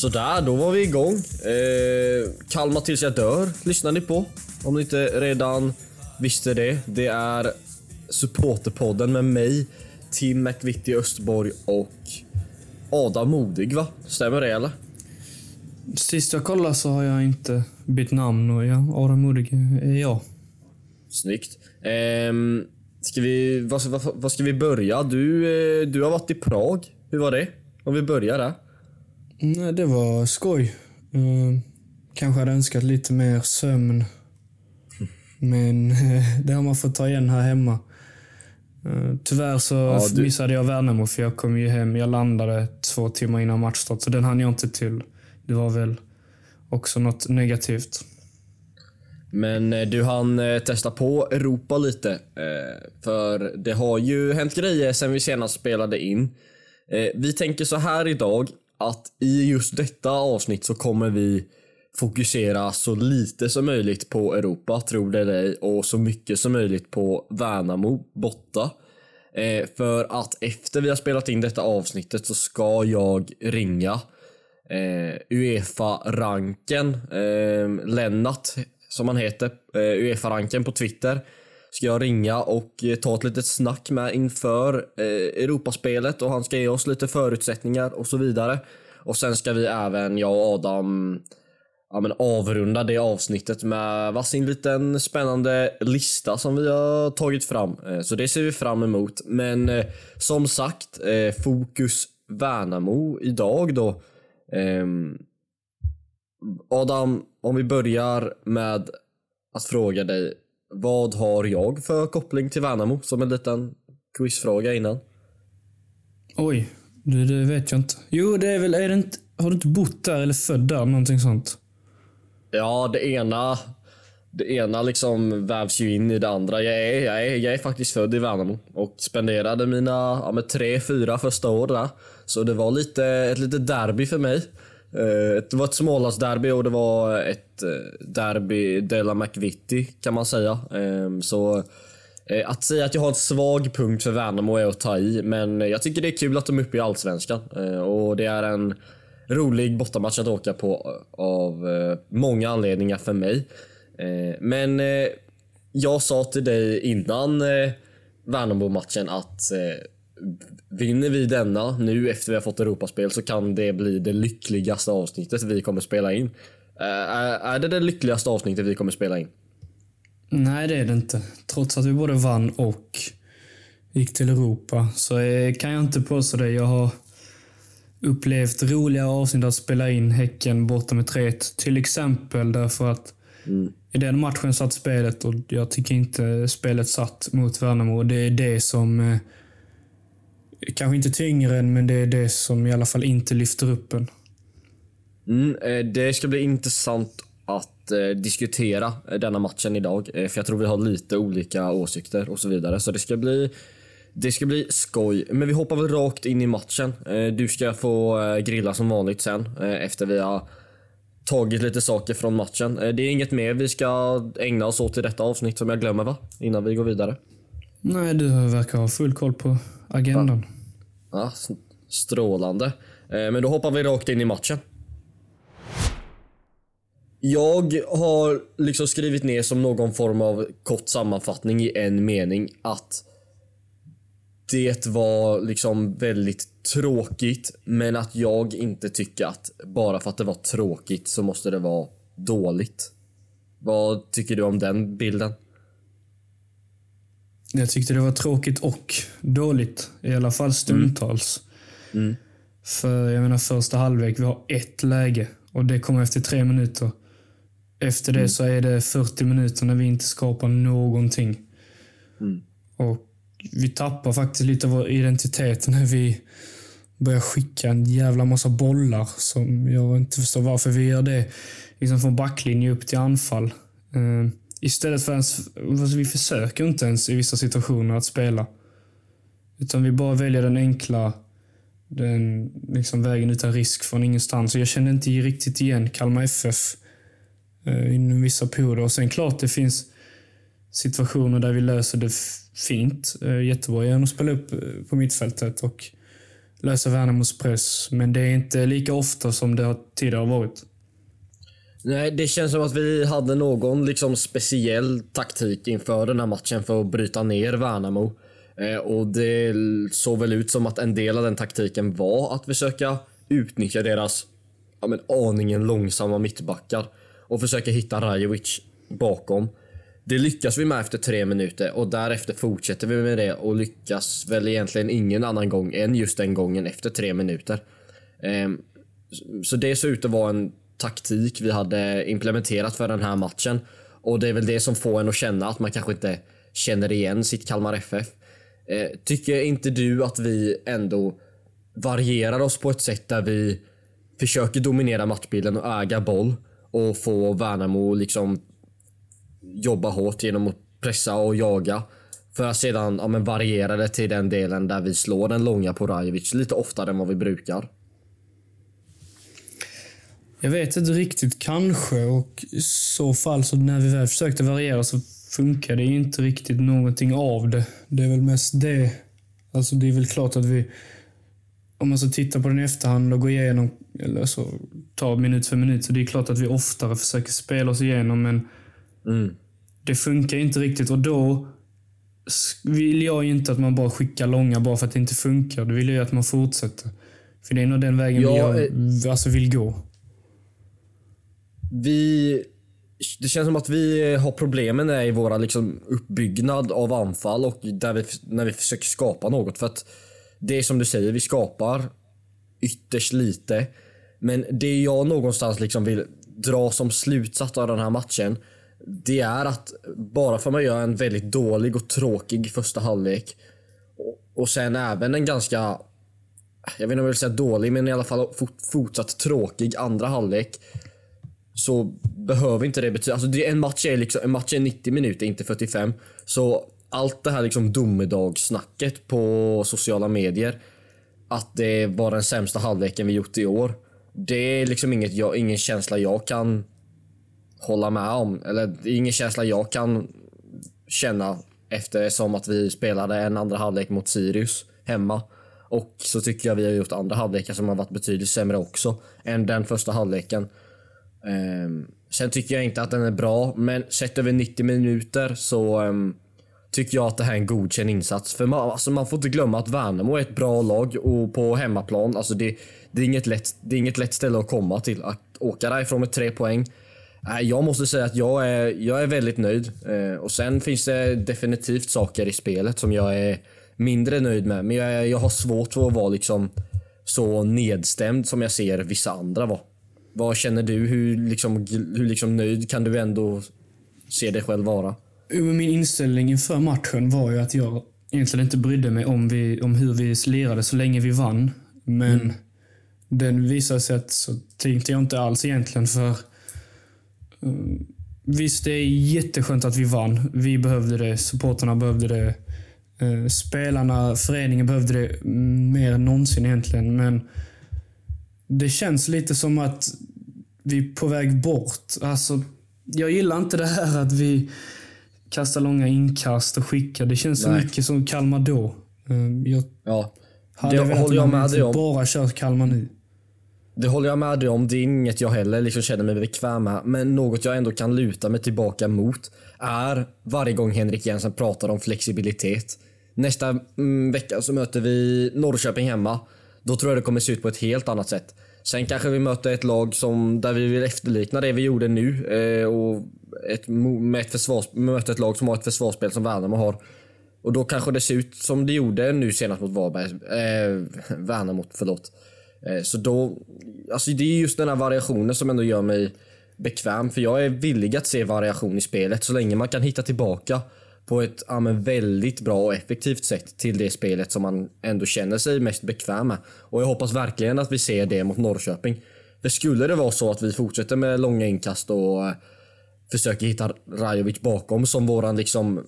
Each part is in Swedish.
Sådär, då var vi igång. Eh, Kalmar tills jag dör lyssnar ni på. Om ni inte redan visste det. Det är Supporterpodden med mig, Tim McVitti Östborg och Adam Modig va? Stämmer det eller? Sist jag kollade så har jag inte bytt namn och ja, Adam Modig är jag. Snyggt. Ehm, ska vi, vad, vad, vad ska vi börja? Du, eh, du har varit i Prag. Hur var det? Om vi börjar där. Nej, det var skoj. Uh, kanske hade önskat lite mer sömn. Men uh, det har man fått ta igen här hemma. Uh, tyvärr så Ja, du- missade jag Värnamo för jag kom ju hem. Jag landade två timmar innan matchstart, så den hann jag inte till. Det var väl också något negativt. Men eh, du hann eh, testa på Europa lite. eh, För det har ju hänt grejer sen vi senast spelade in. Eh, Vi tänker så här idag att i just detta avsnitt så kommer vi fokusera så lite som möjligt på Europa, tror det eller ej, och så mycket som möjligt på Värnamo borta. Eh, För att efter vi har spelat in detta avsnittet så ska jag ringa eh, Uefa-ranken, eh, Lennart som han heter, eh, Uefa-ranken på Twitter. Ska jag ringa och eh, ta ett litet snack med inför eh, Europaspelet och han ska ge oss lite förutsättningar och så vidare. Och sen ska vi även, jag och Adam, ja, men avrunda det avsnittet med varsin liten spännande lista som vi har tagit fram. Eh, Så det ser vi fram emot. Men eh, som sagt, eh, fokus Värnamo idag då. Ehm, Adam, om vi börjar med att fråga dig. Vad har jag för koppling till Värnamo? Som en liten quizfråga innan. Oj, det, det vet jag inte. Jo, det är väl... Är det inte, har du inte bott där eller född där? Någonting sånt. Ja, det ena det ena liksom vävs ju in i det andra. Jag är, jag är, jag är faktiskt född i Värnamo och spenderade mina ja, tre, fyra första år där. Så det var lite, ett litet derby för mig. Eh, det var ett Smålandsderby och det var ett eh, derby de la McVitti kan man säga. Ehm, så eh, att säga att jag har en svag punkt för Värnamo är att ta i, men jag tycker det är kul att de är uppe i Allsvenskan. Och det är en rolig bortamatch att åka på av många anledningar för mig. Men jag sa till dig innan Värnamo-matchen att vinner vi denna nu efter vi har fått Europaspel så kan det bli det lyckligaste avsnittet vi kommer spela in. Eh, Är det det lyckligaste avsnittet vi kommer spela in? Nej, det är det inte. Trots att vi både vann och gick till Europa så eh, kan jag inte påstå det. Jag har upplevt roliga avsnitt att spela in Häcken borta med 3-1. Till exempel därför att i den matchen satt spelet och jag tycker inte spelet satt mot Värnamo. Det är det som, eh, kanske inte tyngre än, men det är det som i alla fall inte lyfter upp en. Mm, eh, det ska bli intressant att eh, diskutera eh, denna matchen idag. För jag tror vi har lite olika åsikter och så vidare. Så det ska bli det ska bli skoj. Men vi hoppar väl rakt in i matchen. Du ska få grilla som vanligt sen efter vi har tagit lite saker från matchen. Det är inget mer vi ska ägna oss åt i detta avsnitt som jag glömmer va? Innan vi går vidare. Nej, du verkar ha full koll på agendan. Ja, strålande. Eh, men då hoppar vi rakt in i matchen. Jag har liksom skrivit ner som någon form av kort sammanfattning i en mening att det var liksom väldigt tråkigt men att jag inte tycker att bara för att det var tråkigt så måste det vara dåligt. Vad tycker du om den bilden? Jag tyckte det var tråkigt och dåligt. I alla fall stundtals. För jag menar första halvlek, vi har ett läge och det kommer efter tre minuter. Efter det så är det 40 minuter när vi inte skapar någonting. Och vi tappar faktiskt lite av vår identitet när vi börjar skicka en jävla massa bollar som jag inte förstår varför vi gör det. Liksom från backlinje upp till anfall. Istället för ens, alltså vi försöker inte ens i vissa situationer att spela. Utan vi bara väljer den enkla den liksom vägen utan risk från ingenstans. Jag kände inte riktigt igen Kalmar FF eh, inom vissa perioder. Och sen klart det finns situationer där vi löser det fint. Eh, jättebra genom att spela upp eh, på mittfältet och lösa Värnamos press. Men det är inte lika ofta som det har tidigare varit. Nej, det känns som att vi hade någon liksom speciell taktik inför den här matchen för att bryta ner Värnamo. Eh, och det såg väl ut som att en del av den taktiken var att försöka utnyttja deras ja, men, aningen långsamma mittbackar och försöka hitta Rajovic bakom. Det lyckas vi med efter tre minuter och därefter fortsätter vi med det och lyckas väl egentligen ingen annan gång än just den gången efter tre minuter. Eh, så det såg ut att vara en taktik vi hade implementerat för den här matchen. Och det är väl det som får en att känna att man kanske inte känner igen sitt Kalmar FF. Eh, tycker inte du att vi ändå varierar oss på ett sätt där vi försöker dominera matchbilden och äga boll och få Värnamo liksom jobba hårt genom att pressa och jaga. För att sedan ja, men variera det till den delen där vi slår den långa på Rajovic lite oftare än vad vi brukar. Jag vet inte riktigt, kanske. Och i så fall, så när vi väl försökte variera så funkar det inte riktigt någonting av det. Det är väl mest det. Alltså det är väl klart att vi, om man så tittar på den i efterhand och går igenom, eller så tar minut för minut, så det är klart att vi oftare försöker spela oss igenom, men Mm. det funkar inte riktigt. Och då vill jag inte att man bara skickar långa bara för att det inte funkar. Då vill jag att man fortsätter. För det är nog den vägen Ja, vi gör, alltså vill gå. Vi... Det känns som att vi har problemen är i våra liksom uppbyggnad av anfall och där vi, när vi försöker skapa något. För att det är som du säger, vi skapar ytterst lite. Men det jag någonstans liksom vill dra som slutsats av den här matchen. Det är att bara för att man gör en väldigt dålig och tråkig första halvlek och, och sen även en ganska jag vet inte om jag vill säga dålig, men i alla fall fortsatt tråkig andra halvlek så behöver inte det betyda... Alltså det, en, match är liksom, en match är 90 minuter, inte 45. Så allt det här liksom domedagssnacket på sociala medier att det var den sämsta halvleken vi gjort i år. Det är liksom inget jag, ingen känsla jag kan hålla med om. Eller det är ingen känsla jag kan känna eftersom att vi spelade en andra halvlek mot Sirius hemma. Och så tycker jag vi har gjort andra halvlekar som har varit betydligt sämre också än den första halvleken. Um, sen tycker jag inte att den är bra, men sett över 90 minuter så um, tycker jag att det här är en godkänd insats. För man, alltså man får inte glömma att Värnamo är ett bra lag och på hemmaplan, alltså det, det, är inget lätt, det är inget lätt ställe att komma till. Att åka därifrån med tre poäng. Jag måste säga att jag är, jag är väldigt nöjd. Ehm, och Sen finns det definitivt saker i spelet som jag är mindre nöjd med. Men jag, jag har svårt för att vara liksom så nedstämd som jag ser vissa andra vara. Vad känner du? Hur, liksom, hur liksom nöjd kan du ändå se dig själv vara? Min inställning inför matchen var ju att jag egentligen inte brydde mig om, vi, om hur vi lirade så länge vi vann. Men mm. den visade sig att så tänkte jag inte alls egentligen för um, Visst, det är jätteskönt att vi vann. Vi behövde det. Supporterna behövde det. Uh, spelarna, föreningen behövde det mer än någonsin egentligen. Men det känns lite som att vi är på väg bort. Alltså, jag gillar inte det här att vi kastar långa inkast och skickar. Det känns så mycket som Kalmar då. Ehm, jag ja, hade det håller jag med dig om. bara kört Kalmar nu. Det håller jag med dig om. Det är inget jag heller liksom känner mig bekväm med. Men något jag ändå kan luta mig tillbaka mot är varje gång Henrik Jensen pratar om flexibilitet. Nästa mm, vecka så möter vi Norrköping hemma. Då tror jag det kommer se ut på ett helt annat sätt. Sen kanske vi möter ett lag som, där vi vill efterlikna det vi gjorde nu. Eh, och ett, med ett försvars, möter ett lag som har ett försvarsspel som Värnamo har. Och då kanske det ser ut som det gjorde nu senast mot Varberg. Eh, Värnamo, förlåt. Eh, så då, alltså det är just den här variationen som ändå gör mig bekväm. För jag är villig att se variation i spelet så länge man kan hitta tillbaka på ett ja, väldigt bra och effektivt sätt till det spelet som man ändå känner sig mest bekväm med. Och jag hoppas verkligen att vi ser det mot Norrköping. För skulle det vara så att vi fortsätter med långa inkast och eh, försöker hitta Rajovic bakom som våran liksom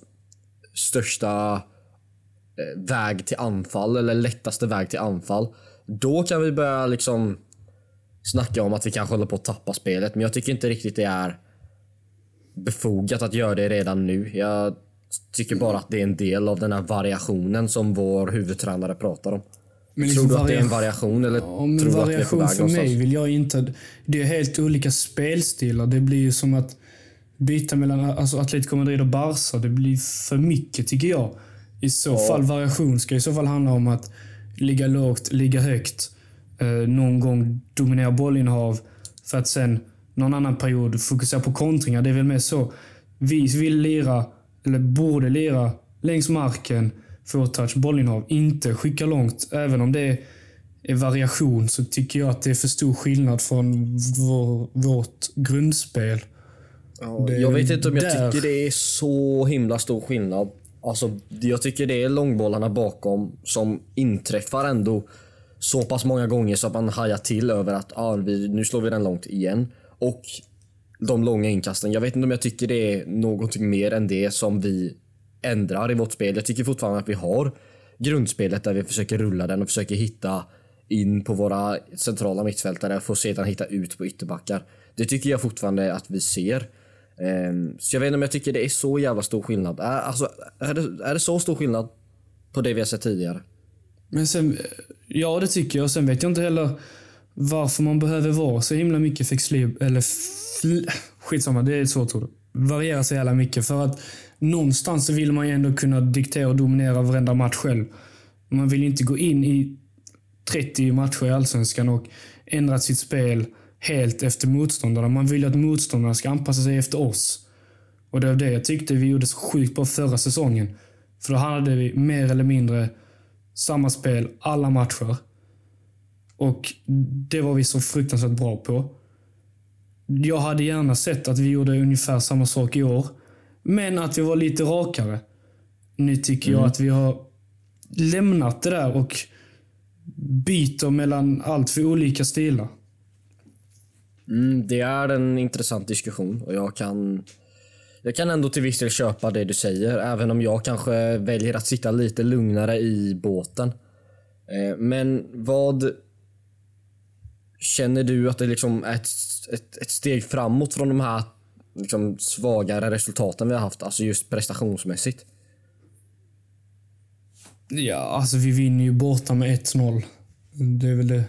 största eh, väg till anfall eller lättaste väg till anfall. Då kan vi börja liksom snacka om att vi kanske håller på att tappa spelet. Men jag tycker inte riktigt det är befogat att göra det redan nu. Jag tycker bara att det är en del av den här variationen som vår huvudtränare pratar om. Men tror du liksom att det är en varia- variation eller Ja, men tror du att vi är på väg för mig vill jag inte... Det är helt olika spelstilar. Det blir ju som att byta mellan alltså Atletico Madrid och Barca. Det blir för mycket tycker jag. I så fall, variation ska i så fall handla om att ligga lågt, ligga högt. Eh, någon gång dominera bollinnehav för att sen någon annan period fokusera på kontringar. Det är väl mer så. Vi vill lira, eller borde lira, längs marken, få touch, bollinnehav. Inte skicka långt. Även om det är variation så tycker jag att det är för stor skillnad från vår, vårt grundspel. Ja, jag vet inte om jag där. tycker det är så himla stor skillnad. Alltså, jag tycker det är långbollarna bakom som inträffar ändå så pass många gånger så att man hajar till över att ah, vi, nu slår vi den långt igen. Och de långa inkasten. Jag vet inte om jag tycker det är någonting mer än det som vi ändrar i vårt spel. Jag tycker fortfarande att vi har grundspelet där vi försöker rulla den och försöker hitta in på våra centrala mittfältare för att sedan hitta ut på ytterbackar. Det tycker jag fortfarande att vi ser. Ehm, så jag vet inte om jag tycker det är så jävla stor skillnad. Är, alltså, är, det, är det så stor skillnad på det vi har sett tidigare? Men sen, ja det tycker jag. Sen vet jag inte heller varför man behöver vara så himla mycket flexibel. Eller fl, skitsamma, det är ett svårt ord. Variera så jävla mycket. För att någonstans så vill man ju ändå kunna diktera och dominera varenda match själv. Man vill inte gå in i 30 matcher i Allsvenskan och ändra sitt spel helt efter motståndarna. Man vill ju att motståndarna ska anpassa sig efter oss. Och det var det jag tyckte vi gjorde så sjukt bra förra säsongen. För då hade vi mer eller mindre samma spel alla matcher. Och det var vi så fruktansvärt bra på. Jag hade gärna sett att vi gjorde ungefär samma sak i år. Men att vi var lite rakare. Nu tycker jag att vi har lämnat det där och byter mellan allt för olika stilar. Mm, det är en intressant diskussion och jag kan jag kan ändå till viss del köpa det du säger, även om jag kanske väljer att sitta lite lugnare i båten. Eh, Men vad känner du att det liksom är ett, ett, ett steg framåt från de här liksom svagare resultaten vi har haft, alltså just prestationsmässigt? Ja, alltså vi vinner ju borta med 1-0. Det är väl det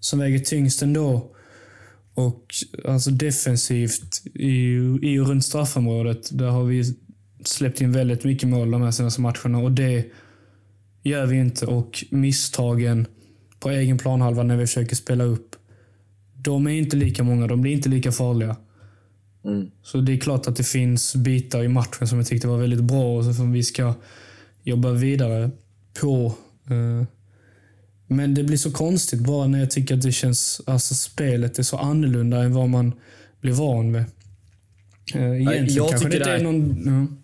som väger tyngst ändå. Och alltså defensivt i, i och runt straffområdet, där har vi släppt in väldigt mycket mål de här senaste matcherna och det gör vi inte. Och misstagen på egen planhalva när vi försöker spela upp, de är inte lika många. De blir inte lika farliga. Mm. Så det är klart att det finns bitar i matchen som jag tyckte var väldigt bra och som vi ska jobba vidare på. Eh, Men det blir så konstigt bara när jag tycker att det känns, alltså spelet är så annorlunda än vad man blir van med. Eh, Egentligen jag kanske det inte det är är- någon... Ja.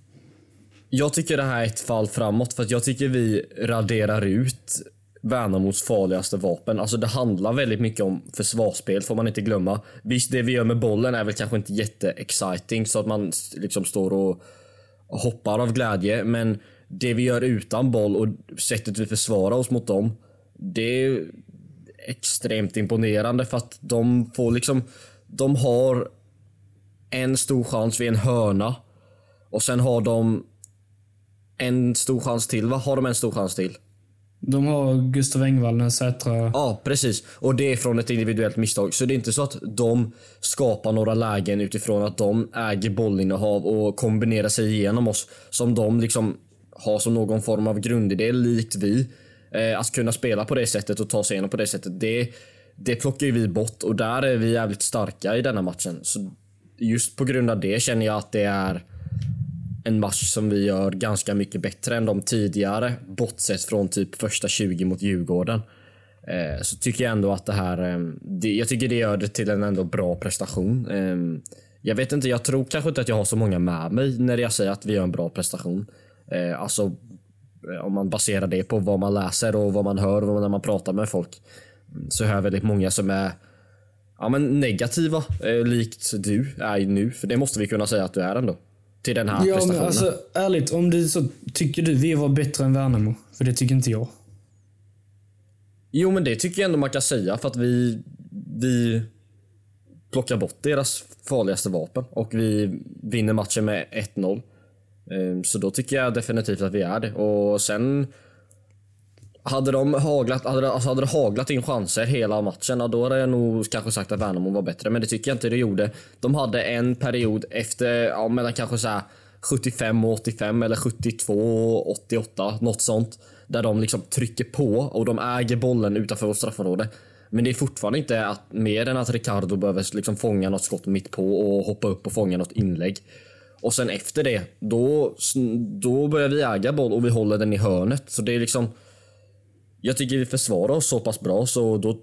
Jag tycker det här är ett fall framåt för att jag tycker vi raderar ut Värnamos farligaste vapen. Alltså det handlar väldigt mycket om försvarsspel får man inte glömma. Visst, det vi gör med bollen är väl kanske inte jätte-exciting så att man liksom står och hoppar av glädje. Men det vi gör utan boll och sättet vi försvarar oss mot dem. Det är extremt imponerande för att de får liksom... De har en stor chans vid en hörna. Och sen har de en stor chans till va? Har de en stor chans till? De har Gustav Engvall Sätra... Ja, precis. Och det är från ett individuellt misstag. Så det är inte så att de skapar några lägen utifrån att de äger bollinnehav och kombinerar sig igenom oss. Som de liksom har som någon form av grundidé, likt vi. Eh, att kunna spela på det sättet och ta sig igenom på det sättet. Det, det plockar ju vi bort och där är vi jävligt starka i denna matchen. Så just på grund av det känner jag att det är en match som vi gör ganska mycket bättre än de tidigare. Bortsett från typ första 20 mot Djurgården. Eh, så tycker jag ändå att det här... Eh, det, jag tycker det gör det till en ändå bra prestation. Eh, jag vet inte, jag tror kanske inte att jag har så många med mig när jag säger att vi gör en bra prestation. Eh, alltså eh, om man baserar det på vad man läser och vad man hör och när man pratar med folk. Mm, så hör jag väldigt många som är ja, men negativa, eh, likt du är nu. För det måste vi kunna säga att du är ändå. Till den här Ja, men prestationen. alltså ärligt, om du så tycker du vi var bättre än Värnamo? För det tycker inte jag. Jo men det tycker jag ändå man kan säga för att vi, vi plockar bort deras farligaste vapen och vi vinner matchen med 1-0. Ehm, Så då tycker jag definitivt att vi är det. Och sen hade de haglat, hade, det- alltså hade det haglat in chanser hela matchen, då hade jag nog kanske sagt att Värnamo var bättre. Men det tycker jag inte det gjorde. De hade en period efter, ja, mellan kanske så här 75 och 85 eller 72 och 88, något sånt. Där de liksom trycker på och de äger bollen utanför vårt straffområde. Men det är fortfarande inte att, mer än att Ricardo behöver liksom fånga något skott mitt på och hoppa upp och fånga något inlägg. Och sen efter det, då, då börjar vi äga boll och vi håller den i hörnet. Så det är liksom... Jag tycker vi försvarar oss så pass bra så då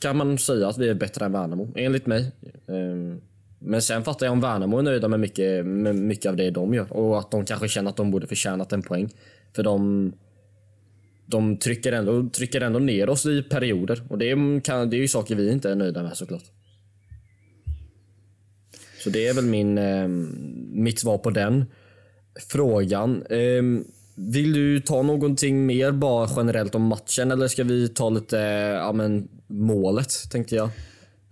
kan man säga att vi är bättre än Värnamo, enligt mig. Ehm, men sen fattar jag om Värnamo är nöjda med mycket, med mycket av det de gör och att de kanske känner att de borde förtjänat en poäng. För de, de trycker, ändå, trycker ändå ner oss i perioder och det, kan, det är ju saker vi inte är nöjda med såklart. Så det är väl min, ehm, mitt svar på den frågan. Ehm, vill du ta någonting mer bara generellt om matchen eller ska vi ta lite, ja men målet tänkte jag.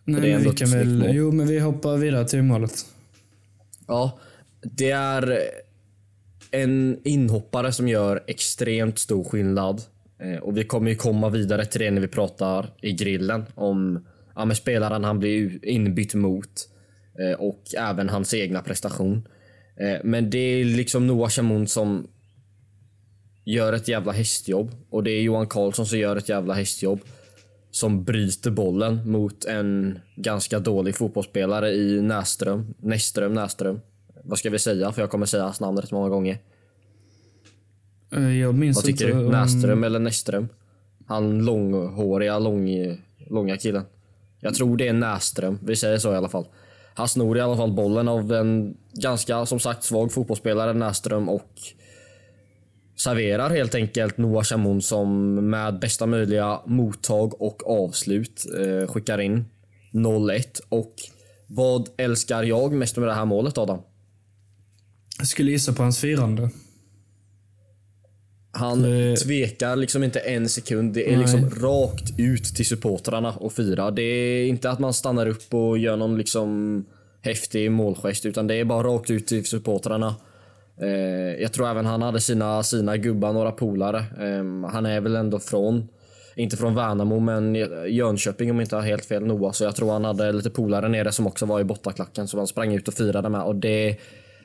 Nej, men vi kan väl, jo, men vi hoppar vidare till målet. Ja, det är en inhoppare som gör extremt stor skillnad. Eh, Och vi kommer ju komma vidare till det när vi pratar i grillen om ja, men spelaren han blir inbytt mot eh, och även hans egna prestation. Eh, Men det är liksom Noah Chamoun som gör ett jävla hästjobb och det är Johan Karlsson som gör ett jävla hästjobb som bryter bollen mot en ganska dålig fotbollsspelare i Näström. Näström, Näström. Vad ska vi säga? För jag kommer säga hans namn rätt många gånger. Eh, Jag minns Vad tycker inte du? om- Näström eller Näström? Han långhåriga, lång, långa killen. Jag tror det är Näström. Vi säger så i alla fall. Han snor i alla fall bollen av en ganska, som sagt, svag fotbollsspelare, Näström, och serverar helt enkelt Noah Chamoun som med bästa möjliga mottag och avslut eh, skickar in 0-1. Och vad älskar jag mest med det här målet, Adam? Jag skulle gissa på hans firande. Han Eh. tvekar liksom inte en sekund. Det är Nej. liksom rakt ut till supportrarna och fira. Det är inte att man stannar upp och gör någon liksom häftig målgest utan det är bara rakt ut till supportrarna. Eh, jag tror även han hade sina, sina gubbar, några polare. Eh, han är väl ändå från, inte från Värnamo men Jönköping om jag inte har helt fel Noah. Så jag tror han hade lite polare nere som också var i bottaklacken som han sprang ut och firade med. Och det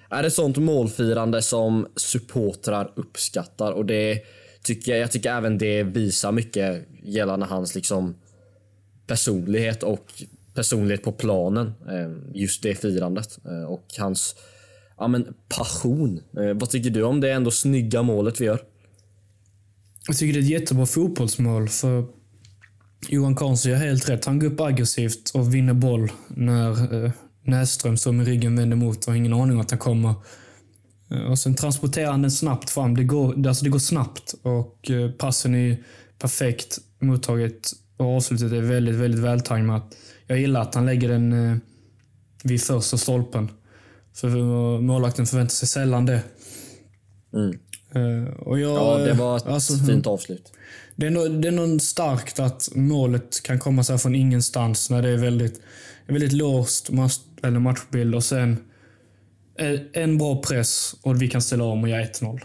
är ett sånt målfirande som supportrar uppskattar och det tycker jag, jag tycker även det visar mycket gällande hans liksom personlighet och personlighet på planen. eh, Just det firandet eh, och hans ja, men passion. Eh, Vad tycker du om det ändå snygga målet vi gör? Jag tycker det är ett jättebra fotbollsmål för Johan Karlsson gör helt rätt. Han går upp aggressivt och vinner boll när eh, Näsström står med ryggen vänd emot och har ingen aning om att han kommer. Eh, och sen transporterar han den snabbt fram. Det går, alltså det går snabbt och eh, passen är perfekt mottaget och avslutet är väldigt, väldigt vältajmat. Jag gillar att han lägger den eh, vid första stolpen. För målvakten förväntar sig sällan det. Mm. Eh, Och jag, Ja, det var ett alltså, fint avslut. det är, nog, det är nog starkt att målet kan komma så här från ingenstans när det är väldigt, väldigt låst match, eller matchbild och sen en bra press och vi kan ställa om och göra 1-0.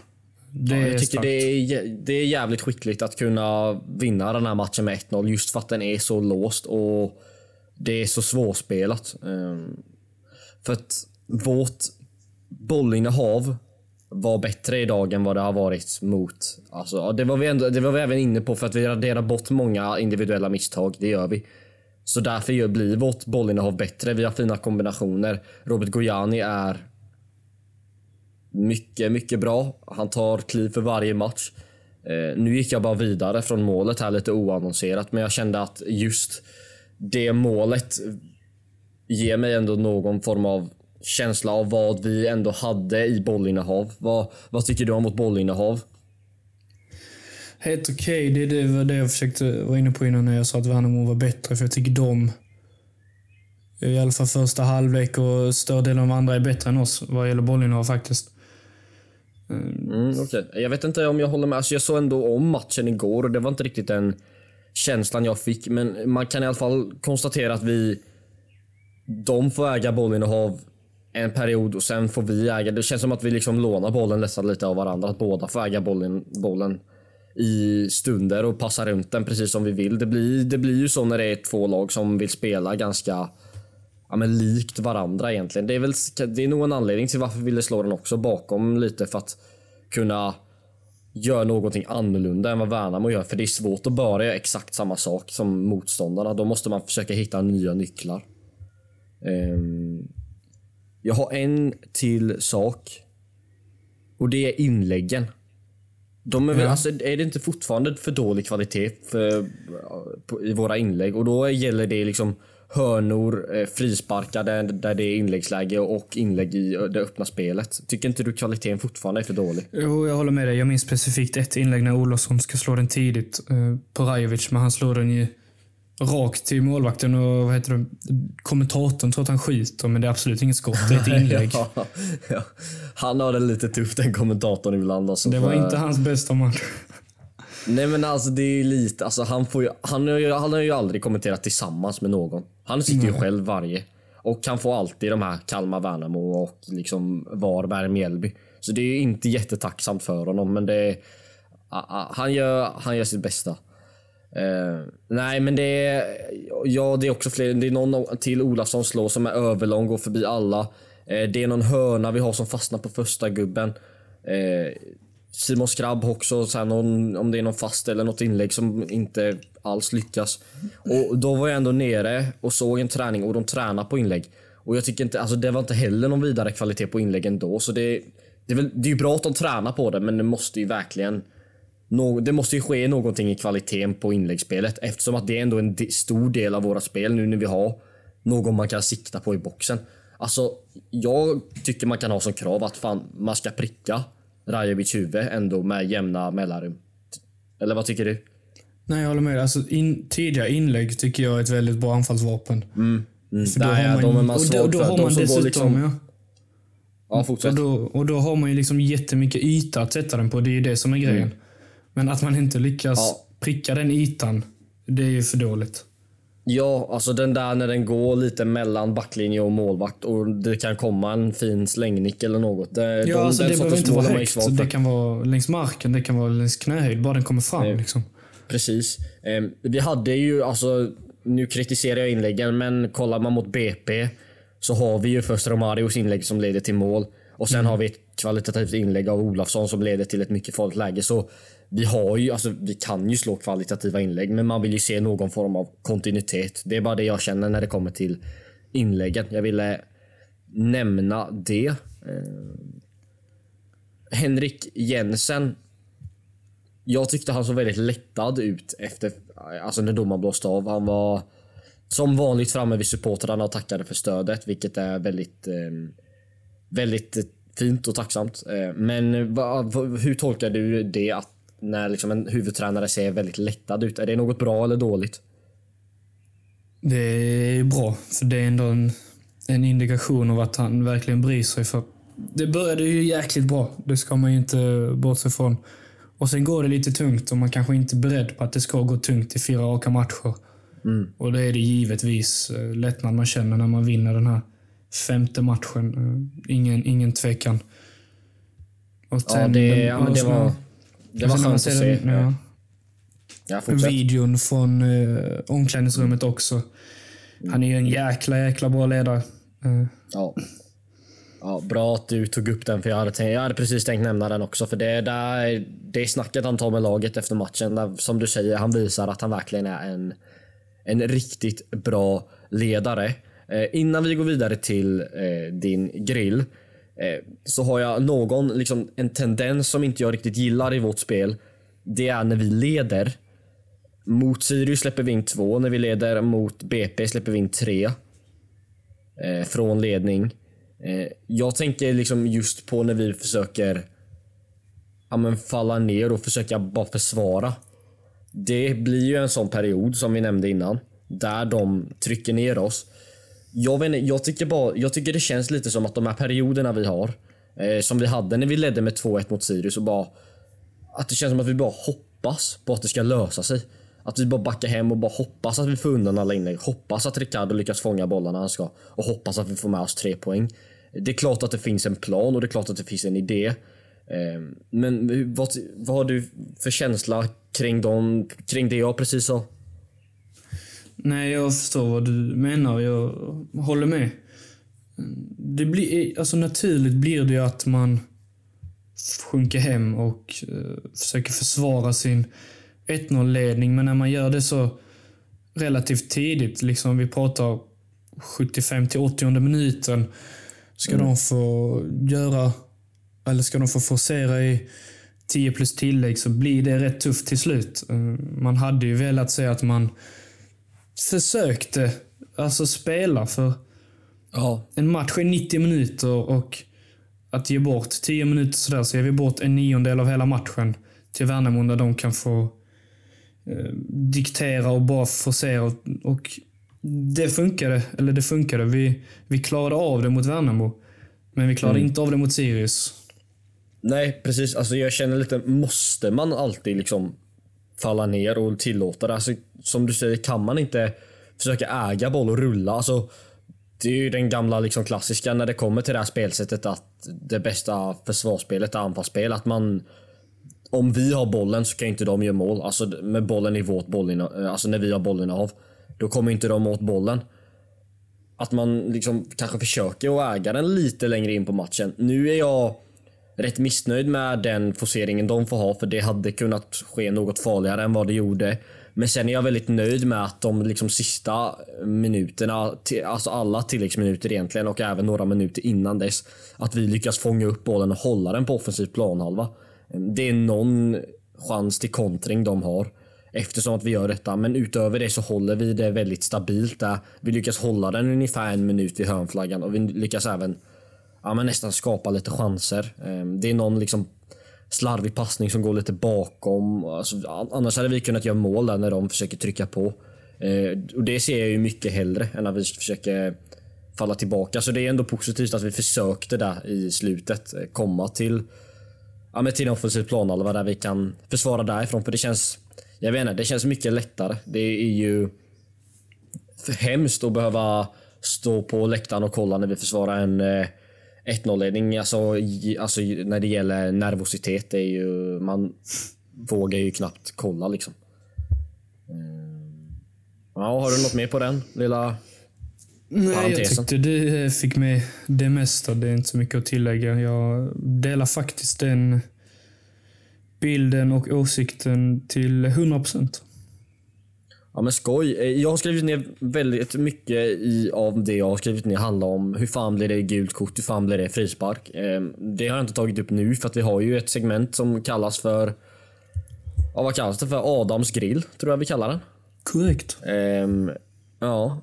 Det Ja, jag tycker starkt. det är, det är jävligt skickligt att kunna vinna den här matchen med 1-0 just för att den är så låst och det är så svårspelat. Ehm, För att vårt bollinnehav var bättre idag än vad det har varit mot... Alltså, det, var vi ändå, det var vi även inne på för att vi raderar bort många individuella misstag. Det gör vi. Så därför gör, blir vårt bollinnehav bättre. Vi har fina kombinationer. Robert Gojani är mycket, mycket bra. Han tar kliv för varje match. Eh, nu gick jag bara vidare från målet här lite oannonserat, men jag kände att just det målet ger mig ändå någon form av känsla av vad vi ändå hade i bollinnehav. Vad, vad tycker du om vårt bollinnehav? Helt okej. Det, det var det jag försökte vara inne på innan när jag sa att Värnamo var bättre. För jag tycker de, i alla fall första halvlek och större delen av andra, är bättre än oss vad gäller bollinnehav faktiskt. Mm, okej. Jag vet inte om jag håller med. Alltså jag såg ändå om matchen igår och det var inte riktigt den känslan jag fick. Men man kan i alla fall konstatera att vi... De får äga bollinnehav en period och sen får vi äga. Det känns som att vi liksom lånar bollen nästan lite av varandra. Att båda får äga bollen, bollen i stunder och passa runt den precis som vi vill. Det blir, det blir ju så när det är två lag som vill spela ganska ja, men likt varandra egentligen. Det är, väl, det är nog en anledning till varför vi ville slå den också bakom lite för att kunna göra någonting annorlunda än vad Värnamo gör. För det är svårt att bara göra exakt samma sak som motståndarna. Då måste man försöka hitta nya nycklar. Um, jag har en till sak. Och det är inläggen. De är, väl, Ja. alltså, är det inte fortfarande för dålig kvalitet för, på, i våra inlägg? Och då gäller det liksom hörnor, eh, frisparkar där, där det är inläggsläge och inlägg i det öppna spelet. Tycker inte du kvaliteten fortfarande är för dålig? Jo, jag håller med dig. Jag minns specifikt ett inlägg när Olofsson ska slå den tidigt eh, på Rajovic, men han slår den ju rakt till målvakten och vad heter det? kommentatorn tror att han skjuter, men det är absolut inget skott. Det är ett inlägg. Ja, ja. Han har det lite tufft den kommentatorn ibland. Alltså, Det var för- inte hans bästa match. Nej men alltså det är lite, alltså han får ju, han har ju, han har ju aldrig kommenterat tillsammans med någon. Han sitter ju själv varje. Och han får alltid de här Kalmar, Värnamo och liksom Varberg, Mjällby. Så det är inte jättetacksamt för honom men det är, han, gör, han gör sitt bästa. Uh, nej men det är, ja det är också fler, det är någon till Olafsson slår som är överlång, går förbi alla. Uh, det är någon hörna vi har som fastnar på första gubben. Uh, Simon Skrabb också så här någon, om det är någon fast eller något inlägg som inte alls lyckas. Och då var jag ändå nere och såg en träning och de tränar på inlägg. Och jag tycker inte, alltså det var inte heller någon vidare kvalitet på inläggen då. Så det, det, är väl, det är ju bra att de tränar på det men det måste ju verkligen det måste ju ske någonting i kvaliteten på inläggsspelet eftersom att det är ändå en stor del av våra spel nu när vi har någon man kan sikta på i boxen. Alltså, jag tycker man kan ha som krav att fan, man ska pricka Rajovic huvud ändå med jämna mellanrum. Eller vad tycker du? Nej, jag håller med. Alltså, in, tidiga inlägg tycker jag är ett väldigt bra anfallsvapen. Mm, För då Nej, har de är man, man och då, har man dessutom, liksom- ja. Ja, fortsätt. Och då, och då har man ju liksom jättemycket yta att sätta den på. Det är ju det som är grejen. Men att man inte lyckas Mm. Ja. pricka den ytan, det är ju för dåligt. Ja, alltså den där när den går lite mellan backlinje och målvakt och det kan komma en fin slängnick eller något. Det, Ja, de, alltså det behöver inte vara högt. Det kan vara längs marken, det kan vara längs knähöjd, bara den kommer fram. Nej. Liksom. Precis. Eh, vi hade ju, alltså, nu kritiserar jag inläggen, men kollar man mot BP så har vi ju först Romarios inlägg som leder till mål och sen har vi ett kvalitativt inlägg av Olafsson som leder till ett mycket farligt läge. Så vi har ju, alltså vi kan ju slå kvalitativa inlägg, men man vill ju se någon form av kontinuitet. Det är bara det jag känner när det kommer till inläggen. Jag ville nämna det. Eh, Henrik Jensen jag tyckte han såg väldigt lättad ut efter alltså när domaren blåste av. Han var som vanligt framme vid supportrarna och tackade för stödet, vilket är väldigt, eh, väldigt fint och tacksamt. Eh, men eh, va, va, hur tolkar du det att när liksom en huvudtränare ser väldigt lättad ut? Är det något bra eller dåligt? Det är bra, för det är ändå en, en indikation av att han verkligen bryr sig. För det började ju jäkligt bra, det ska man ju inte bortse från. Och sen går det lite tungt och man kanske inte är beredd på att det ska gå tungt i fyra raka matcher. Och det är det givetvis eh, lättnad man känner när man vinner den här femte matchen. Eh, Ingen, ingen tvekan. Och Ja, sen det, den- ja, men det var, det var skönt att se. den- Ja, Ja, fortsätt. videon från eh, omklädningsrummet också. Han är ju en jäkla, jäkla bra ledare. Eh, Ja. Ja, bra att du tog upp den för jag hade, tänkt, jag hade precis tänkt nämna den också. För det är där, det snacket han tar med laget efter matchen. Där, som du säger, han visar att han verkligen är en, en riktigt bra ledare. Eh, innan vi går vidare till eh, din grill Eh, så har jag någon, liksom, en tendens som inte jag riktigt gillar i vårt spel. Det är när vi leder. Mot Sirius släpper vi in två. När vi leder mot BP släpper vi in tre eh, från ledning. Eh, jag tänker liksom just på när vi försöker ja, men falla ner och försöka bara försvara. Det blir ju en sån period som vi nämnde innan. Där de trycker ner oss. Jag, vet inte, jag, tycker bara, jag tycker det känns lite som att de här perioderna vi har, eh, som vi hade när vi ledde med 2-1 mot Sirius och bara att det känns som att vi bara hoppas på att det ska lösa sig. Att vi bara backar hem och bara hoppas att vi får undan alla inlägg. Hoppas att Ricardo lyckas fånga bollarna han ska. Och hoppas att vi får med oss tre poäng. Det är klart att det finns en plan och det är klart att det finns en idé. Eh, men vad, vad har du för känsla kring, dem, kring det jag precis sa? Nej, jag förstår vad du menar. Jag håller med. Det blir, alltså naturligt blir det ju att man sjunker hem och uh, försöker försvara sin 1-0-ledning. Men när man gör det så relativt tidigt, liksom vi pratar 75 till 80 minuten, ska mm. de få göra, eller ska de få forcera i 10 plus tillägg så blir det rätt tufft till slut. Uh, man hade ju velat se att man försökte alltså spela för ja. en match är 90 minuter och att ge bort 10 minuter sådär så ger vi bort en niondel av hela matchen till Värnamo där de kan få eh, diktera och bara forcera. Och, och det funkade. Eller det funkade. Vi, vi klarade av det mot Värnamo. Men vi klarade mm. inte av det mot Sirius. Nej, precis. Alltså jag känner lite, måste man alltid liksom falla ner och tillåta det? Alltså, som du säger, kan man inte försöka äga boll och rulla? Alltså, det är ju den gamla liksom klassiska när det kommer till det här spelsättet att det bästa försvarsspelet är anfallsspel. Att man om vi har bollen så kan inte de göra mål. Alltså med bollen i vårt bollinnehav. Alltså när vi har bollen av. Då kommer inte de åt bollen. Att man liksom kanske försöker att äga den lite längre in på matchen. Nu är jag rätt missnöjd med den forceringen de får ha för det hade kunnat ske något farligare än vad det gjorde. Men sen är jag väldigt nöjd med att de liksom sista minuterna, alltså alla tilläggsminuter egentligen och även några minuter innan dess, att vi lyckas fånga upp bollen och hålla den på offensiv planhalva. Det är någon chans till kontring de har eftersom att vi gör detta. Men utöver det så håller vi det väldigt stabilt där. Vi lyckas hålla den ungefär en minut vid hörnflaggan och vi lyckas även ja, men nästan skapa lite chanser. Ehm, det är någon liksom slarvig passning som går lite bakom. Alltså, annars hade vi kunnat göra mål där när de försöker trycka på. Ehm, och Det ser jag ju mycket hellre än att vi försöker falla tillbaka. Så det är ändå positivt att vi försökte där i slutet eh, komma till ja, men till en offensiv planhalva där vi kan försvara därifrån. För det känns, jag vet inte, det känns mycket lättare. Det är ju för hemskt att behöva stå på läktaren och kolla när vi försvarar en eh, 1-0-ledning, alltså, alltså när det gäller nervositet, det är ju, man vågar ju knappt kolla liksom. Mm. Ja, har du något mer på den lilla Nej, parentesen? jag tyckte du fick med det mesta. Det är inte så mycket att tillägga. Jag delar faktiskt den bilden och åsikten till 100 procent. Ja men skoj. Eh, jag har skrivit ner väldigt mycket i, av det jag har skrivit ner handlar om hur fan blir det gult kort, hur fan blir det frispark. Ehm, det har jag inte tagit upp nu för att vi har ju ett segment som kallas för... Ja vad kallas det för? Adams grill, tror jag vi kallar den. Korrekt. Um, ja,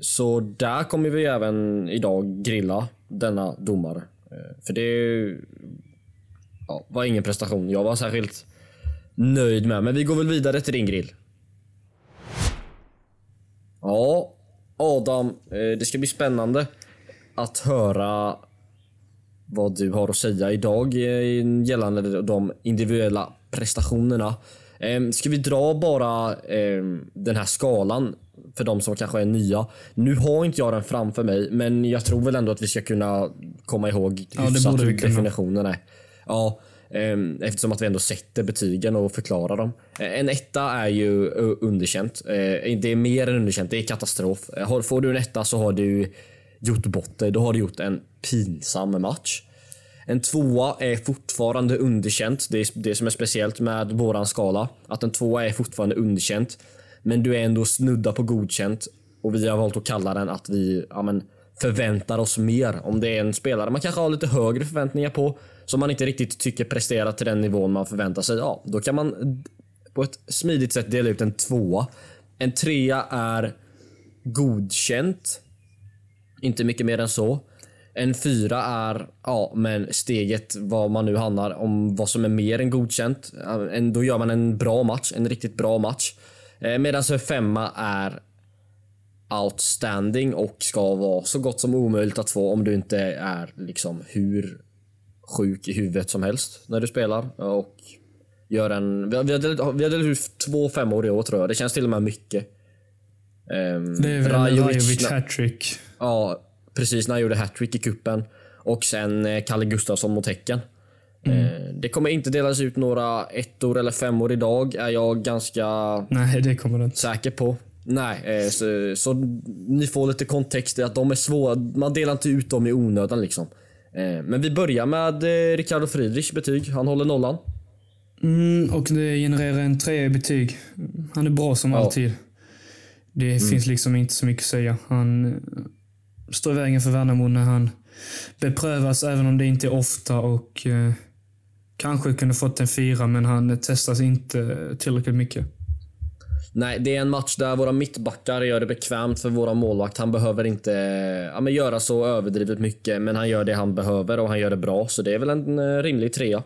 så där kommer vi även idag grilla denna domare. Uh, för det ja, var ingen prestation jag var särskilt nöjd med. Men vi går väl vidare till din grill. Ja, Adam. Eh, det ska bli spännande att höra vad du har att säga idag eh, gällande de individuella prestationerna. Ehm, ska vi dra bara ehm, den här skalan för de som kanske är nya. Nu har inte jag den framför mig, men jag tror väl ändå att vi ska kunna komma ihåg hyfsat hur definitionen är. Ja, Ehm, eftersom att vi ändå sätter betygen och förklarar dem. Eh, en etta är ju eh, underkänt. Eh, det är mer än underkänt, det är katastrof. Får du en etta så har du gjort bort dig, Då har du gjort en pinsam match. En tvåa är fortfarande underkänt. Det är det som är speciellt med våran skala. Att en tvåa är fortfarande underkänt. Men du är ändå snudda på godkänt. Och vi har valt att kalla den att vi ja, men, förväntar oss mer. Om det är en spelare man kanske har lite högre förväntningar på som man inte riktigt tycker presterar till den nivån man förväntar sig. Ja, då kan man på ett smidigt sätt dela ut en tvåa. En trea är godkänt. Inte mycket mer än så. En fyra är, ja men steget vad man nu handlar om vad som är mer än godkänt. Då gör man en bra match, en riktigt bra match. Eh, Medan en femma är outstanding och ska vara så gott som omöjligt att få om du inte är liksom hur sjuk i huvudet som helst när du spelar. Och gör en... Vi har, vi har delat ut två femmor i år tror jag. Det känns till och med mycket. Um, det är väl Rajovic hattrick. Ja, precis. När han gjorde hattrick i kuppen Och sen eh, Kalle Gustafsson mot Häcken. Mm. Det kommer inte delas ut några ettor eller femmor idag är jag ganska Nej, det kommer det inte. säker på. Nej, eh, så, så ni får lite kontext i att de är svåra. Man delar inte ut dem i onödan liksom. Eh, men vi börjar med Ricardo Friedrichs betyg. Han håller nollan. Mm, och det genererar en trea i betyg. Han är bra som ja. alltid. Det mm. finns liksom inte så mycket att säga. Han står i vägen för Värnamo när han beprövas, även om det inte är ofta. och eh, Kanske kunde fått en fyra, men han testas inte tillräckligt mycket. Nej, det är en match där våra mittbackar gör det bekvämt för våra målvakt. Han behöver inte ja, men göra så överdrivet mycket, men han gör det han behöver och han gör det bra. Så det är väl en eh, rimlig trea.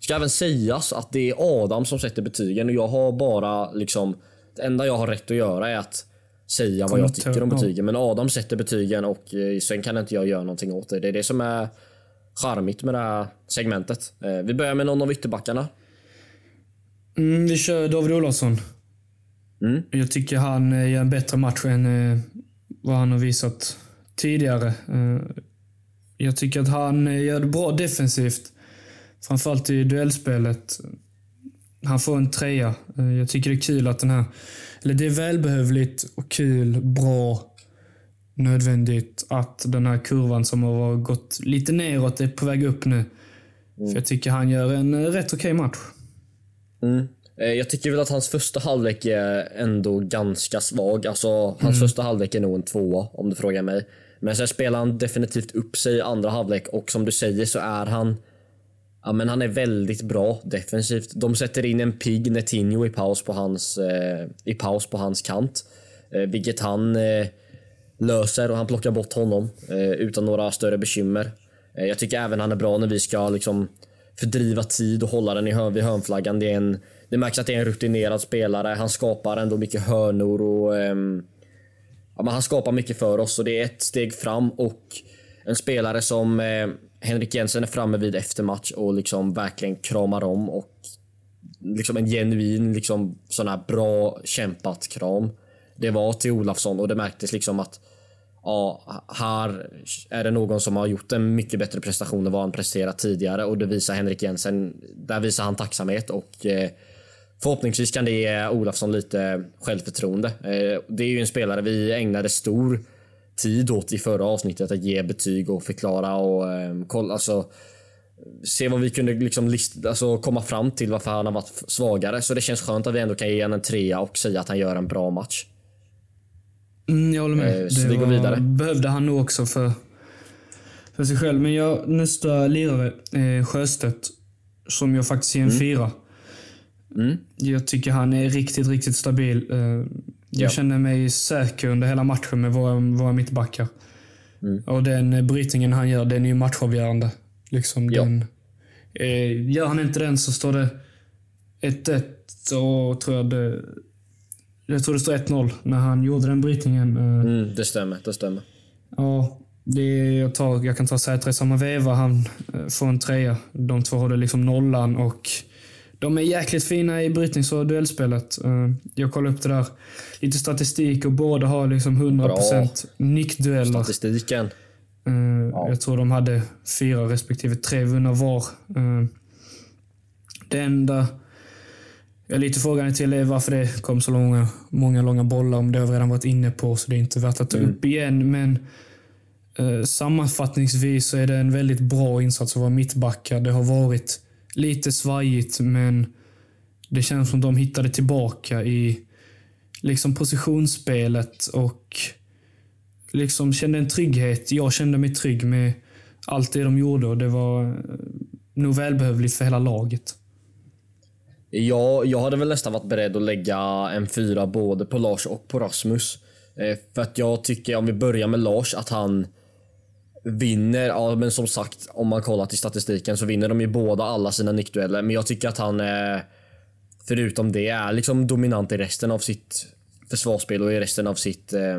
Ska även sägas att det är Adam som sätter betygen och jag har bara liksom... Det enda jag har rätt att göra är att säga vad jag tycker om betygen. Men Adam sätter betygen och eh, sen kan inte jag göra någonting åt det. Det är det som är charmigt med det här segmentet. Eh, vi börjar med någon av ytterbackarna. Mm, vi kör David Olofsson. Mm. Jag tycker han eh, gör en bättre match än eh, vad han har visat tidigare. Jag tycker att han gör det bra defensivt. Framförallt i duellspelet. Han får en trea. Jag tycker det är kul att den här... Eller det är välbehövligt och kul, bra nödvändigt att den här kurvan som har gått lite neråt är på väg upp nu. Mm. För jag tycker han gör en eh, rätt okej okay match. Mm. Eh, jag tycker väl att hans första halvlek är ändå ganska svag. Alltså, hans mm. första halvlek är nog en tvåa om du frågar mig. Men sen spelar han definitivt upp sig i andra halvlek och som du säger så är han Ja, men han är väldigt bra defensivt. De sätter in en pigg Netinho i paus på hans, eh, i paus på hans kant. Eh, vilket han eh, löser och han plockar bort honom eh, utan några större bekymmer. Eh, jag tycker även han är bra när vi ska liksom fördriva tid och hålla den i hör vid hörnflaggan. Det, är en, det märks att det är en rutinerad spelare. Han skapar ändå mycket hörnor och ehm, ja, men han skapar mycket för oss och det är ett steg fram och en spelare som eh, Henrik Jensen är framme vid efter match och liksom verkligen kramar om och liksom en genuin liksom sån här bra kämpat kram. Det var till Olafsson och det märktes liksom att ja, här är det någon som har gjort en mycket bättre prestation än vad han presterat tidigare och det visar Henrik Jensen. Där visar han tacksamhet och eh, förhoppningsvis kan det ge Olafsson lite självförtroende. Eh, det är ju en spelare vi ägnade stor tid åt i förra avsnittet att ge betyg och förklara och eh, kolla, alltså se vad vi kunde liksom list, alltså komma fram till varför han har varit svagare. Så det känns skönt att vi ändå kan ge honom en trea och säga att han gör en bra match. Mm, jag håller med. Eh, så det vi går vidare. behövde han nog också för, för sig själv. Men jag, nästa lirare, Sjöstedt, som jag faktiskt ger en mm. fyra. Mm. Jag tycker han är riktigt, riktigt stabil. Eh, jag ja. känner mig säker under hela matchen med våra, våra mittbackar. Mm. Och den brytningen han gör, den är ju matchavgörande. Liksom ja. den, eh, gör han inte den så står det 1-1 och tror jag det jag tror det står 1-0 när han gjorde den brytningen. Eh. Mm, det stämmer, det stämmer. Ja, det jag, tar, jag kan ta Sätra i samma veva. Han eh, får en trea. De två håller liksom nollan och de är jäkligt fina i brytnings och duellspelet. Eh, jag kollade upp det där. Lite statistik och båda har liksom 100% Bra. nickdueller. Statistiken. Ja. Jag tror de hade fyra respektive tre vunna var. Det enda jag är lite frågande till varför det kom så långa, många långa bollar, om det har vi redan varit inne på, så det är inte värt att ta mm. upp igen. Men eh, sammanfattningsvis så är det en väldigt bra insats att vara mittbackar. Det har varit lite svajigt, men det känns som de hittade tillbaka i liksom positionsspelet och liksom kände en trygghet. Jag kände mig trygg med allt det de gjorde och det var eh, nog välbehövligt för hela laget. Ja, jag hade väl nästan varit beredd att lägga en fyra både på Lars och på Rasmus. Eh, för att jag tycker, om vi börjar med Lars, att han vinner. Ja, men som sagt, om man kollar till statistiken så vinner de ju båda alla sina nickdueller. Men jag tycker att han, är förutom det, är liksom dominant i resten av sitt försvarsspel och i resten av sitt eh,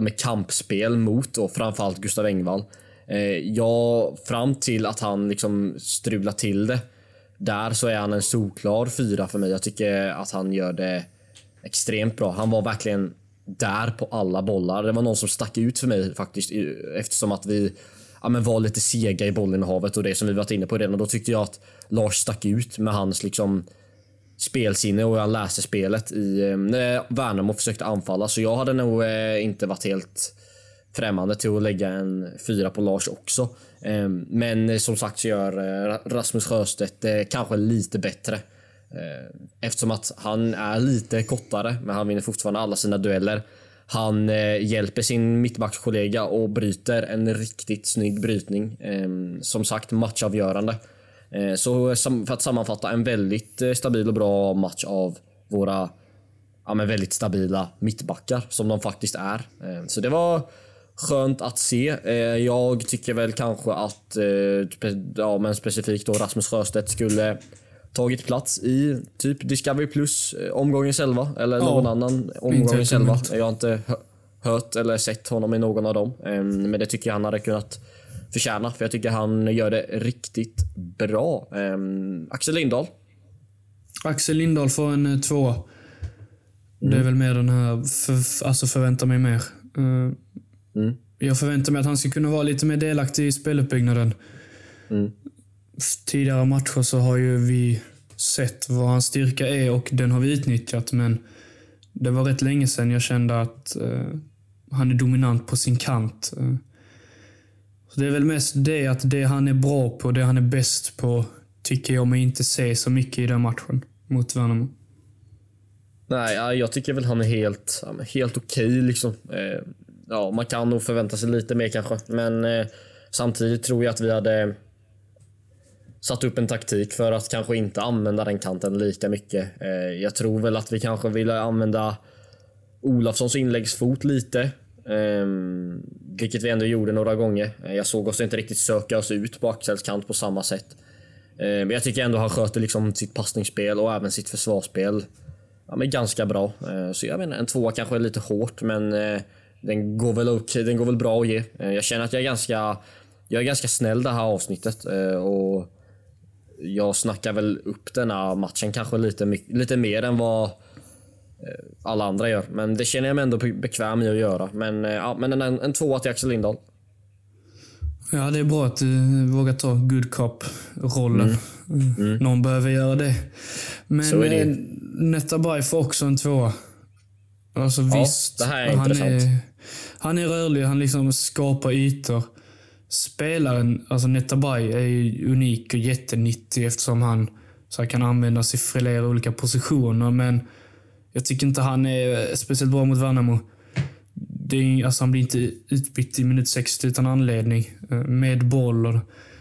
med kampspel mot och framförallt Gustav Engvall. Eh, ja, fram till att han liksom strular till det där så är han en solklar fyra för mig. Jag tycker att han gör det extremt bra. Han var verkligen där på alla bollar. Det var någon som stack ut för mig faktiskt eftersom att vi ja, men var lite sega i bollinnehavet och det som vi varit inne på redan. Och då tyckte jag att Lars stack ut med hans liksom spelsinne och han läste spelet i eh, när Värnamo försökte anfalla. Så jag hade nog eh, inte varit helt främmande till att lägga en fyra på Lars också. Eh, men som sagt så gör Rasmus Sjöstedt det kanske lite bättre. Eh, eftersom att han är lite kortare, men han vinner fortfarande alla sina dueller. Han eh, hjälper sin mittbackskollega och bryter en riktigt snygg brytning. Ehm, som sagt matchavgörande. Eh, så för att sammanfatta, en väldigt stabil och bra match av våra ja, men väldigt stabila mittbackar som de faktiskt är. Ehm, så det var skönt att se. Jag tycker väl kanske att, ja men specifikt då Rasmus Sjöstedt skulle tagit plats i typ Discovery Plus omgångens 11 eller någon ja, annan omgångens 11. Jag har inte hört eller sett honom i någon av dem. Men det tycker jag han hade kunnat förtjäna. För jag tycker han gör det riktigt bra. Um, Axel Lindahl. Axel Lindahl får en uh, tvåa. Mm. Det är mm. väl mer den här, för, alltså förväntar mig mer. Uh, mm. Jag förväntar mig att han ska kunna vara lite mer delaktig i speluppbyggnaden. Mm. Tidigare matcher så har ju vi sett vad hans styrka är och den har vi utnyttjat. Men det var rätt länge sedan jag kände att eh, han är dominant på sin kant. Eh, så det är väl mest det att det han är bra på, det han är bäst på, tycker jag mig inte se så mycket i den matchen mot Värnamo. Nej, jag tycker väl han är helt, helt okej okay, liksom. Eh, ja, man kan nog förvänta sig lite mer kanske, men eh, samtidigt tror jag att vi hade satt upp en taktik för att kanske inte använda den kanten lika mycket. Eh, jag tror väl att vi kanske ville använda Olafssons inläggsfot lite ehm, vilket vi ändå gjorde några gånger. Eh, jag såg oss inte riktigt söka oss ut på Axels kant på samma sätt. Eh, men jag tycker ändå han sköter liksom sitt passningsspel och även sitt försvarsspel ja, men ganska bra. Eh, så jag menar, en tvåa kanske är lite hårt, men eh, den, går väl okay, den går väl bra att ge. jag känner att jag är ganska, jag är ganska snäll det här avsnittet. och jag snackar väl upp den här matchen kanske lite, lite mer än vad Eh, alla andra gör. Men det känner jag mig ändå bekväm i att göra. Men, eh, ja, men en, en tvåa till Axel Lindahl. Ja, det är bra att du vågar ta good cop-rollen. Mm. Mm. Någon behöver göra det. Men det. Eh, Netabay får också en tvåa. Alltså ja, visst, det här är han intressant. Är, han är rörlig, han liksom skapar ytor. Spelaren, alltså Netabay, är unik och jättenyttig eftersom han så kan användas i flera olika positioner. Men jag tycker inte han är speciellt bra mot Värnamo. Det är, alltså han blir inte utbytt i minut 60 utan anledning. Eh, med boll och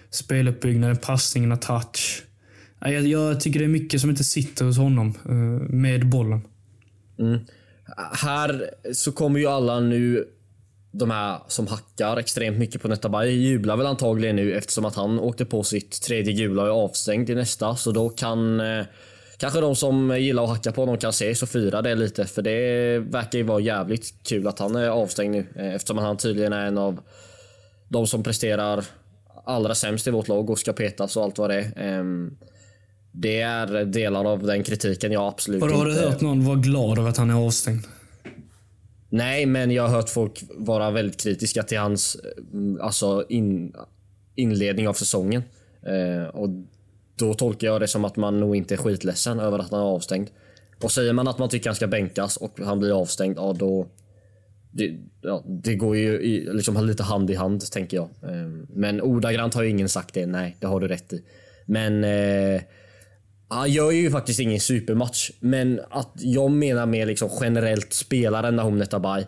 speluppbyggnaden, passningarna, touch. Jag, jag tycker det är mycket som inte sitter hos honom eh, med bollen. Mm. Här så kommer ju alla nu, de här som hackar extremt mycket på Netabay, jublar väl antagligen nu eftersom att han åkte på sitt tredje gula och är avstängd i nästa. Så då kan eh, Kanske de som gillar att hacka på honom kan se så fira det lite för det verkar ju vara jävligt kul att han är avstängd nu eh, eftersom han tydligen är en av de som presterar allra sämst i vårt lag och ska petas och allt vad det är. Ehm, det är delar av den kritiken jag absolut inte... Har du hört någon vara glad över att han är avstängd? Nej, men jag har hört folk vara väldigt kritiska till hans eh, alltså in, inledning av säsongen. Eh, och då tolkar jag det som att man nog inte är skitledsen över att han är avstängd. Och säger man att man tycker han ska bänkas och han blir avstängd, ja då... Det, ja, det går ju i, liksom lite hand i hand, tänker jag. Eh, men ordagrant har ju ingen sagt det. Nej, det har du rätt i. Men... Eh, han gör ju faktiskt ingen supermatch. Men att jag menar mer liksom generellt spelaren Nahom Netabay.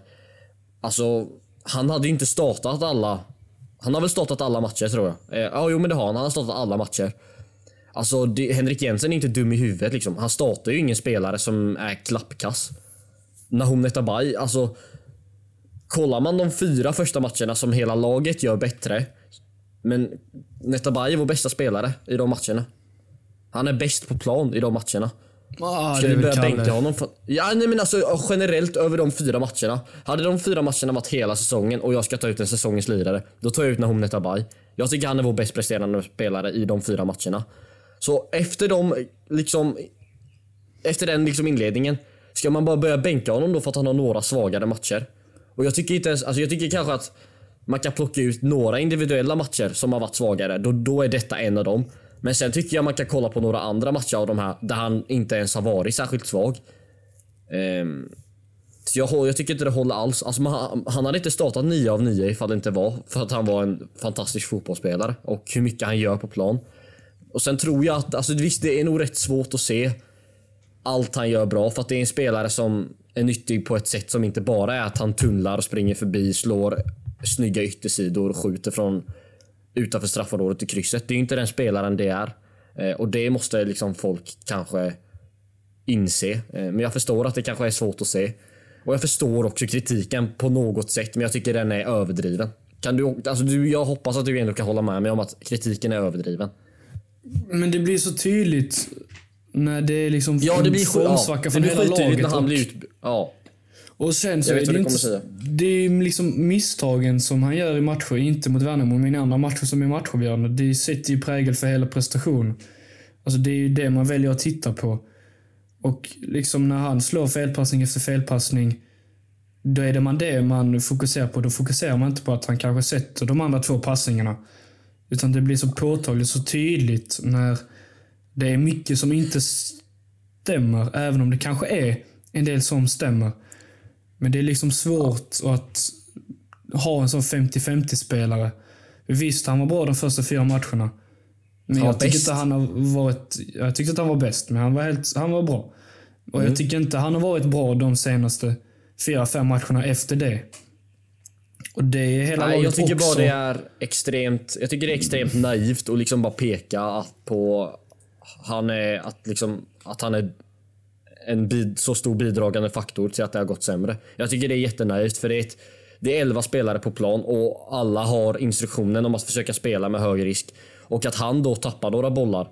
Alltså, han hade ju inte startat alla... Han har väl startat alla matcher tror jag. Eh, ja, jo men det har han. Han har startat alla matcher. Alltså det, Henrik Jensen är inte dum i huvudet liksom. Han startar ju ingen spelare som är klappkass. Nahom Netabay, alltså. Kollar man de fyra första matcherna som hela laget gör bättre. Men Netabay är vår bästa spelare i de matcherna. Han är bäst på plan i de matcherna. Ah, Ska vi börja bänka honom? För, ja, nej, men alltså, generellt över de fyra matcherna. Hade de fyra matcherna varit hela säsongen och jag ska ta ut en säsongens lirare, då tar jag ut Nahom Netabay. Jag tycker han är vår bäst presterande spelare i de fyra matcherna. Så efter de, liksom, efter den liksom inledningen, ska man bara börja bänka honom då för att han har några svagare matcher? Och jag tycker inte ens, alltså jag tycker kanske att man kan plocka ut några individuella matcher som har varit svagare. Då, då är detta en av dem. Men sen tycker jag man kan kolla på några andra matcher av de här där han inte ens har varit särskilt svag. Um, så jag, jag, tycker inte det håller alls. Alltså man, han hade inte startat 9 av 9 ifall det inte var för att han var en fantastisk fotbollsspelare och hur mycket han gör på plan. Och sen tror jag att, alltså visst det är nog rätt svårt att se allt han gör bra för att det är en spelare som är nyttig på ett sätt som inte bara är att han tunnlar, springer förbi, slår snygga yttersidor och skjuter från utanför straffområdet i krysset. Det är inte den spelaren det är. Eh, och det måste liksom folk kanske inse. Eh, men jag förstår att det kanske är svårt att se. Och jag förstår också kritiken på något sätt, men jag tycker den är överdriven. Kan du, alltså du, jag hoppas att du ändå kan hålla med mig om att kritiken är överdriven. Men det blir så tydligt när det är liksom ja, det blir formsvacka ja, från hela laget. När han blir ut, ja. Och sen så är det inte... Det är liksom misstagen som han gör i matcher, inte mot Värnamo, men i andra matcher som är matchavgörande. Det sätter ju prägel för hela prestationen. Alltså det är ju det man väljer att titta på. Och liksom när han slår felpassning efter felpassning, då är det man det man fokuserar på. Då fokuserar man inte på att han kanske sätter de andra två passningarna. Utan det blir så påtagligt, så tydligt när det är mycket som inte stämmer, även om det kanske är en del som stämmer. Men det är liksom svårt att ha en sån 50-50 spelare. Visst, han var bra de första fyra matcherna. Men jag tycker inte han har varit... Jag tyckte att han var bäst, men han var, helt, han var bra. Och mm. jag tycker inte han har varit bra de senaste fyra, fem matcherna efter det. Och det är hela Nej, jag tycker också. bara det är extremt... Jag tycker det är extremt naivt att liksom bara peka på... Han är... Att liksom... Att han är en bid, så stor bidragande faktor till att det har gått sämre. Jag tycker det är jättenaivt för det är, ett, det är 11 spelare på plan och alla har instruktionen om att försöka spela med hög risk. Och att han då tappar några bollar.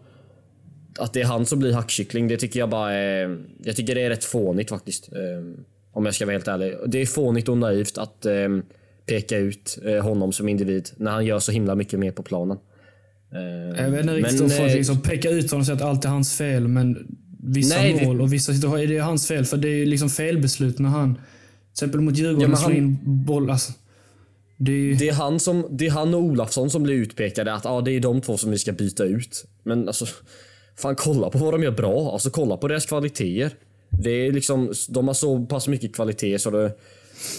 Att det är han som blir hackkyckling, det tycker jag bara är... Jag tycker det är rätt fånigt faktiskt. Eh, om jag ska vara helt ärlig. Det är fånigt och naivt att eh, peka ut eh, honom som individ när han gör så himla mycket mer på planen. Jag vet inte riktigt om folk liksom peka ut honom och säga att allt är hans fel, men vissa Nej, mål och vissa situationer är det hans fel. För det är liksom felbeslut när han, till exempel mot Djurgården, ja, slår in boll. Alltså, det är... det, är han som, det är han och Olafsson som blir utpekade att ah, det är de två som vi ska byta ut. Men alltså, fan kolla på vad de gör bra. Alltså kolla på deras kvaliteter. Det är liksom, de har så pass mycket kvalitet så det,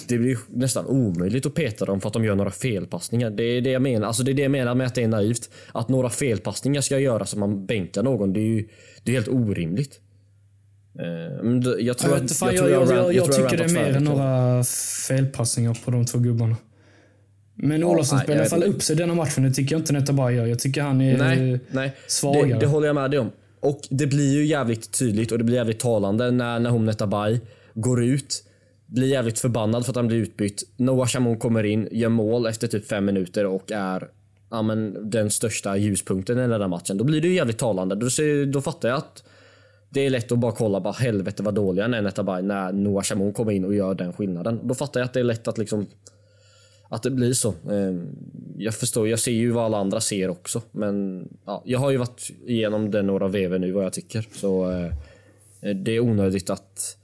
det blir nästan omöjligt att peta dem för att de gör några felpassningar. Det är det jag menar. Alltså det är det jag menar med att det är naivt. Att några felpassningar ska göras om man bänkar någon. Det är ju det är helt orimligt. Jag tror jag, att, fan, jag, jag, jag, jag tycker det är mer än några felpassningar på de två gubbarna. Men Olofsson spelar i alla fall upp sig denna matchen. Det tycker jag inte Netabay gör. Jag tycker han är nej, nej. svagare. Det, det håller jag med dig om. Och det blir ju jävligt tydligt och det blir jävligt talande när, när hon Netabay går ut. Blir jävligt förbannad för att han blir utbytt. Noah Chamon kommer in, gör mål efter typ fem minuter och är ja, men, den största ljuspunkten i den där matchen. Då blir det ju jävligt talande. Då, ser, då fattar jag att det är lätt att bara kolla bara helvete vad dåliga är Netabay när Noah Chamon kommer in och gör den skillnaden. Då fattar jag att det är lätt att liksom att det blir så. Ehm, jag förstår, jag ser ju vad alla andra ser också. Men ja, jag har ju varit igenom det några vever nu vad jag tycker. Så eh, det är onödigt att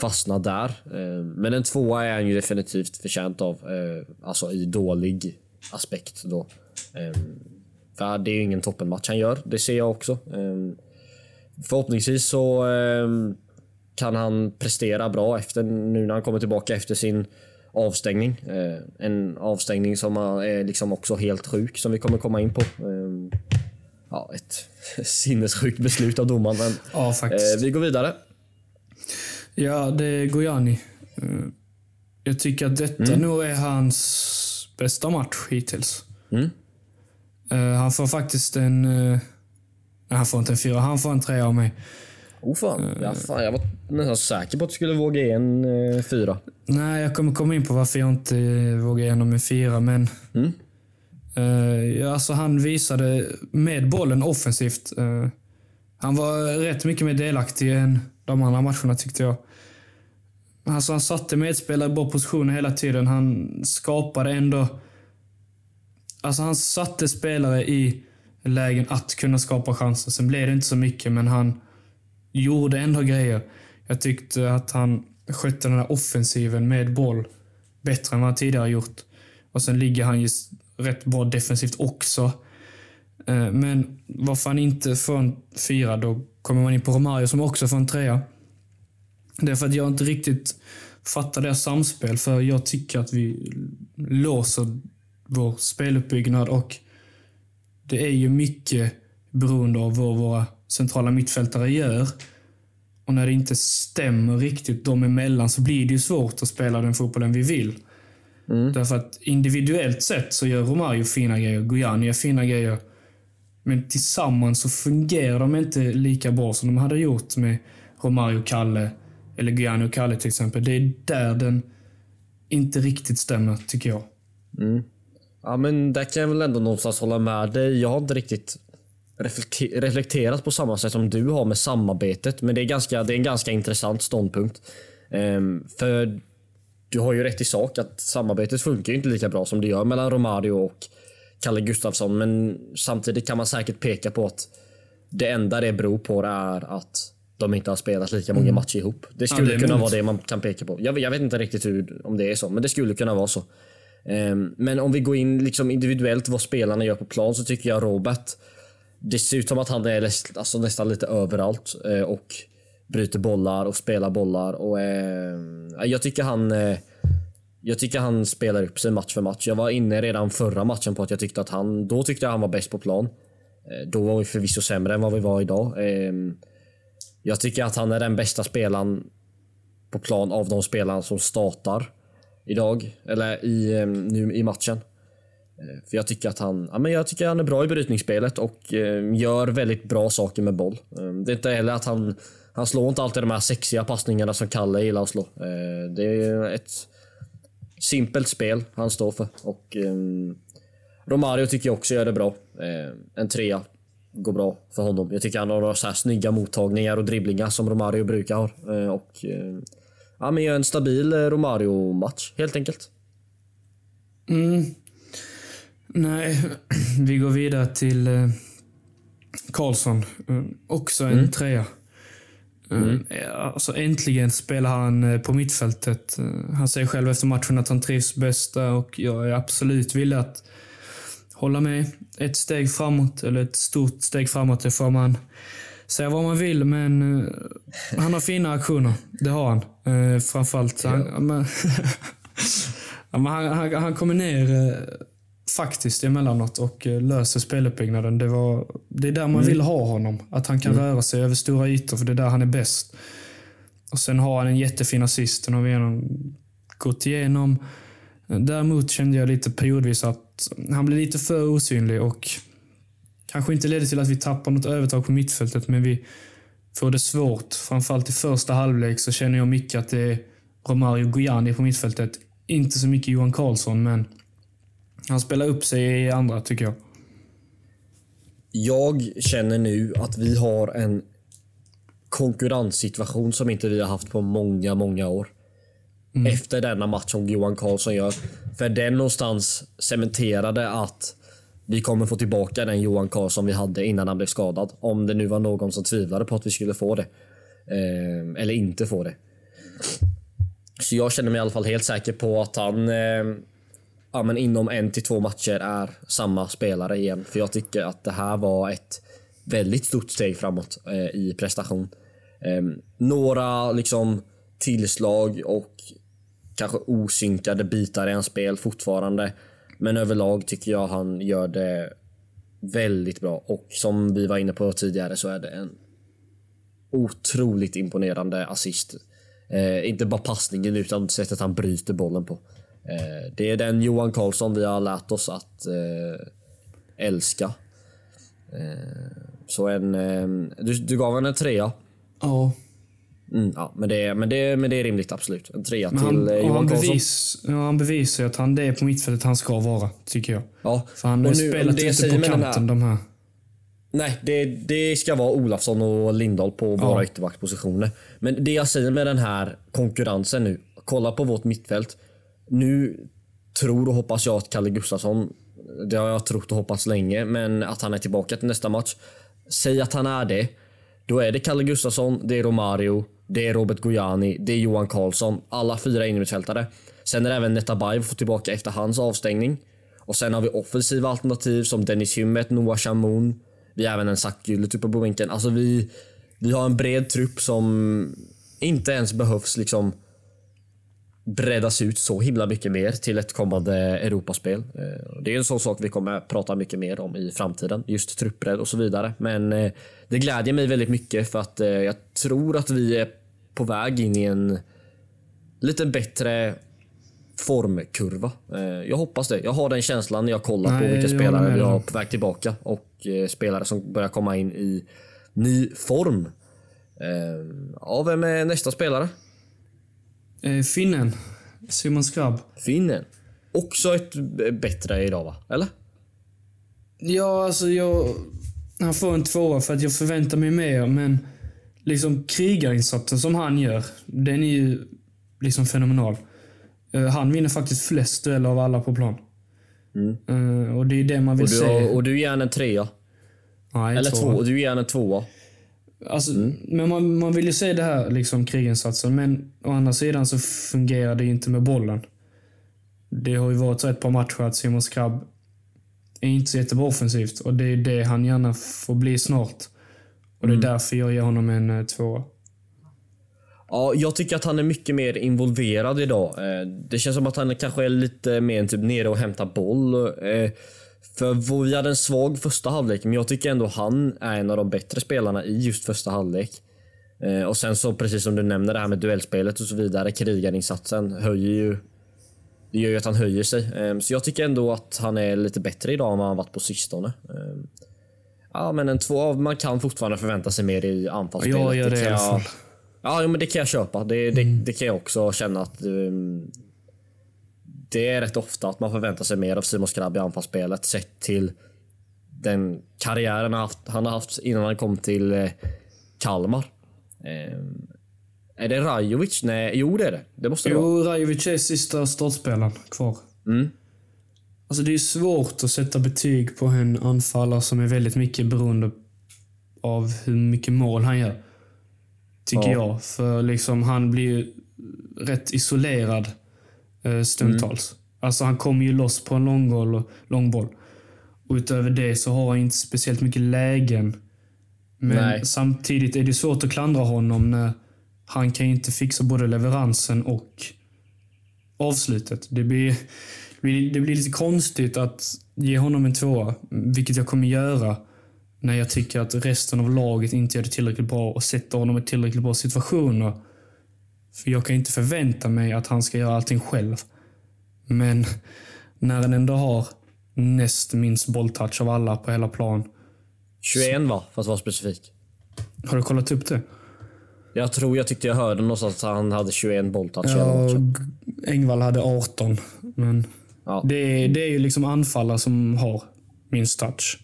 fastna där. Ehm, men en tvåa är han ju definitivt förtjänt av. Eh, alltså i dålig aspekt då. Ehm, för det är ju ingen toppenmatch han gör, det ser jag också. Förhoppningsvis så kan han prestera bra efter nu när han kommer tillbaka efter sin avstängning. Eh, en avstängning som är liksom också helt sjuk som vi kommer komma in på. Eh, ja, ett sinnessjukt beslut av domaren. Men, ja. Eh, vi går vidare. Ja, det är Gojani. Jag tycker att detta mm. nog är hans bästa match hittills. Mm. Han får faktiskt en... Nej, han får inte en fyra. Han får en trea av mig. Oh fan. Ja, fan. Jag var nästan säker på att du skulle våga ge en fyra. Nej, jag kommer komma in på varför jag inte vågar ge honom en fyra, men... Mm. Uh, alltså han visade med bollen offensivt. Han var rätt mycket mer delaktig än de andra matcherna tyckte jag. Alltså han satte medspelare i bra positioner hela tiden. Han skapade ändå... Alltså han satte spelare i lägen att kunna skapa chanser. Sen blev det inte så mycket, men han gjorde ändå grejer. Jag tyckte att han skötte den här offensiven med boll bättre än vad han tidigare gjort. Och sen ligger han ju rätt bra defensivt också. Eh, men varför han inte får en fyra, då kommer man in på Romario som också får en trea. Det är för att jag inte riktigt fattar deras samspel, för jag tycker att vi låser vår speluppbyggnad och det är ju mycket beroende av vad våra centrala mittfältare gör. Och när det inte stämmer riktigt dem emellan så blir det ju svårt att spela den fotbollen vi vill. Mm. Därför att individuellt sett så gör Romario fina grejer, Gojani gör fina grejer. Men tillsammans så fungerar de inte lika bra som de hade gjort med Romario Kalle, eller Guiano och Kalle till exempel. Det är där den inte riktigt stämmer, tycker jag. Mm. Ja, men där kan jag väl ändå någonstans hålla med dig. Jag har inte riktigt reflekterat på samma sätt som du har med samarbetet. Men det är, ganska, det är en ganska intressant ståndpunkt. Um, för du har ju rätt i sak att samarbetet funkar inte lika bra som det gör mellan Romario och Kalle Gustafsson. Men samtidigt kan man säkert peka på att det enda det beror på är att de inte har spelat lika många mm. matcher ihop. Det skulle ja, det kunna vara det man kan peka på. Jag, jag, vet inte riktigt hur, om det är så, men det skulle kunna vara så. Um, men om vi går in liksom individuellt vad spelarna gör på plan så tycker jag Robert det ser ut som att han är alltså, nästan lite överallt eh, och bryter bollar och spelar bollar. Och, eh, jag, tycker han, eh, jag tycker han spelar upp sig match för match. Jag var inne redan förra matchen på att jag tyckte att han... Då tyckte jag han var bäst på plan. Då var vi förvisso sämre än vad vi var idag. Eh, jag tycker att han är den bästa spelaren på plan av de spelarna som startar idag. Eller i, ehm, nu i matchen. Eh, för jag tycker att han, ja, men jag tycker han är bra i brytningsspelet och eh, gör väldigt bra saker med boll. Ehm, det är inte heller att han, han slår inte alltid de här sexiga passningarna som Kalle gillar att slå. Eh, det är ett simpelt spel han står för. Och ehm, Romario tycker jag också gör det bra. en trea går bra för honom. Jag tycker han har några så här snygga mottagningar och dribblingar som Romario brukar ha. och ja, men gör en stabil Romario-match helt enkelt. Mm. Nej, vi går vidare till eh, Karlsson. Eh, också en mm. trea. Eh, mm. Alltså, äntligen spelar han eh, på mittfältet. Eh, han säger själv efter matchen att han trivs bäst där och jag är absolut villig att hålla med. Ett steg framåt, eller ett stort steg framåt, det får man säga vad man vill, men uh, han har fina aktioner. Det har han. Uh, framförallt. Ja. Han, han, han, han, kommer ner uh, faktiskt emellanåt och eh, löser speluppbyggnaden. Det, var, det är där man mm. vill ha honom. Att han kan mm. röra sig över stora ytor, för det är där han är bäst. Och Sen har han en jättefin assist, den har vi gått igenom. Däremot kände jag lite periodvis att han blir lite för osynlig och kanske inte leder till att vi tappar något övertag på mittfältet, men vi får det svårt. Framförallt i första halvlek så känner jag mycket att det är Romario Gojani på mittfältet. Inte så mycket Johan Karlsson, men han spelar upp sig i andra, tycker jag. Jag känner nu att vi har en konkurrenssituation som inte vi har haft på många, många år. Mm. Efter denna match som Johan Karlsson gör. För den någonstans cementerade att vi kommer få tillbaka den Johan Karlsson vi hade innan han blev skadad. Om det nu var någon som tvivlade på att vi skulle få det. Eh, eller inte få det. Så jag känner mig i alla fall helt säker på att han eh, ja, men inom en till två matcher är samma spelare igen. För jag tycker att det här var ett väldigt stort steg framåt eh, i prestation. Eh, några liksom tillslag och kanske osynkade bitar i hans spel fortfarande. Men överlag tycker jag han gör det väldigt bra och som vi var inne på tidigare så är det en otroligt imponerande assist. Eh, inte bara passningen utan sättet han bryter bollen på. Eh, det är den Johan Karlsson vi har lärt oss att eh, älska. Eh, så en... Eh, du, du gav henne en trea. Ja. Mm, ja, men det, men, det, men det är rimligt, absolut. En trea men till han, Johan. Bevis, ja, han bevisar ju att han, det är på mittfältet han ska vara, tycker jag. Ja. För han har nu, spelat inte på kanten, här, de här. Nej, det, det ska vara Olafsson och Lindahl på våra ja. ytterbackpositioner. Men det jag säger med den här konkurrensen nu. Kolla på vårt mittfält. Nu tror och hoppas jag att Kalle Gustafsson, det har jag trott och hoppats länge, men att han är tillbaka till nästa match. Säg att han är det. Då är det Kalle Gustafsson, det är Romario, det är Robert Gojani, det är Johan Karlsson. Alla fyra innermittfältare. Sen är det även Netabay får tillbaka efter hans avstängning. Och sen har vi offensiva alternativ som Dennis Hymmet, Noah Shamoun. Vi har även en Zack Gyllert uppe på bänken. Alltså vi, vi har en bred trupp som inte ens behövs liksom breddas ut så himla mycket mer till ett kommande Europaspel. Eh, det är en sån sak vi kommer prata mycket mer om i framtiden. Just truppbredd och så vidare. Men eh, det glädjer mig väldigt mycket för att eh, jag tror att vi är på väg in i en lite bättre formkurva. Jag hoppas det. Jag har den känslan när jag kollar Nej, på vilka spelare vi har på väg tillbaka och spelare som börjar komma in i ny form. Ja, vem är nästa spelare? Eh, finnen. Simon Skrabb. Finnen. Också ett bättre idag va? Eller? Ja, alltså jag... Han får en tvåa för att jag förväntar mig mer, men liksom krigarinsatsen som han gör, den är ju liksom fenomenal. Uh, han vinner faktiskt flest dueller av alla på plan. Mm. Uh, och det är det man vill och du, se. Och du ger en trea. Nej, Eller två. Du ger en tvåa. Alltså, mm. Men man, man vill ju se det här liksom kriginsatsen, men å andra sidan så fungerar det inte med bollen. Det har ju varit så ett par matcher att Simon Skrabb är inte så jättebra offensivt och det är det han gärna får bli snart. Och det är mm. därför jag ger honom en eh, tvåa. Ja, jag tycker att han är mycket mer involverad idag. Eh, det känns som att han kanske är lite mer typ nere och hämtar boll. För vi hade en svag första halvlek, men jag tycker ändå han är en av de bättre spelarna i just första halvlek. Eh, och sen så precis som du nämner det här med duellspelet och så vidare, krigarinsatsen höjer ju det gör ju att han höjer sig. Eh, så jag tycker ändå att han är lite bättre idag än vad han varit på sistone. Eh, ja, men en två av man kan fortfarande förvänta sig mer i anfallsspelet. Jag gör det, det i alla fall. Ja, men det kan jag köpa. Det, det, mm. det kan jag också känna att um, det är rätt ofta att man förväntar sig mer av Simon Skrabb i anfallsspelet sett till den karriären han har haft innan han kom till eh, Kalmar. Eh, är det Rajovic? Nej, jo det är det. Det måste det jo, vara. Rajovic är sista startspelaren kvar. Mm. Alltså det är svårt att sätta betyg på en anfallare som är väldigt mycket beroende av hur mycket mål han gör. Tycker ja. jag. För liksom han blir rätt isolerad stundtals. Mm. Alltså han kommer ju loss på en långboll och, långboll. Och utöver det så har han inte speciellt mycket lägen. Men Nej. samtidigt är det svårt att klandra honom när han kan inte fixa både leveransen och avslutet. Det blir, det blir lite konstigt att ge honom en tvåa, vilket jag kommer göra när jag tycker att resten av laget inte gör det tillräckligt bra och sätter honom i tillräckligt bra situationer. För jag kan inte förvänta mig att han ska göra allting själv. Men när han ändå har näst minst bolltouch av alla på hela plan. 21 va, för att vara specifik. Har du kollat upp det? Jag tror jag tyckte jag hörde någonstans att han hade 21 bolltouch. Ja, Engvall hade 18. Men ja. det, är, det är ju liksom anfallare som har minst touch.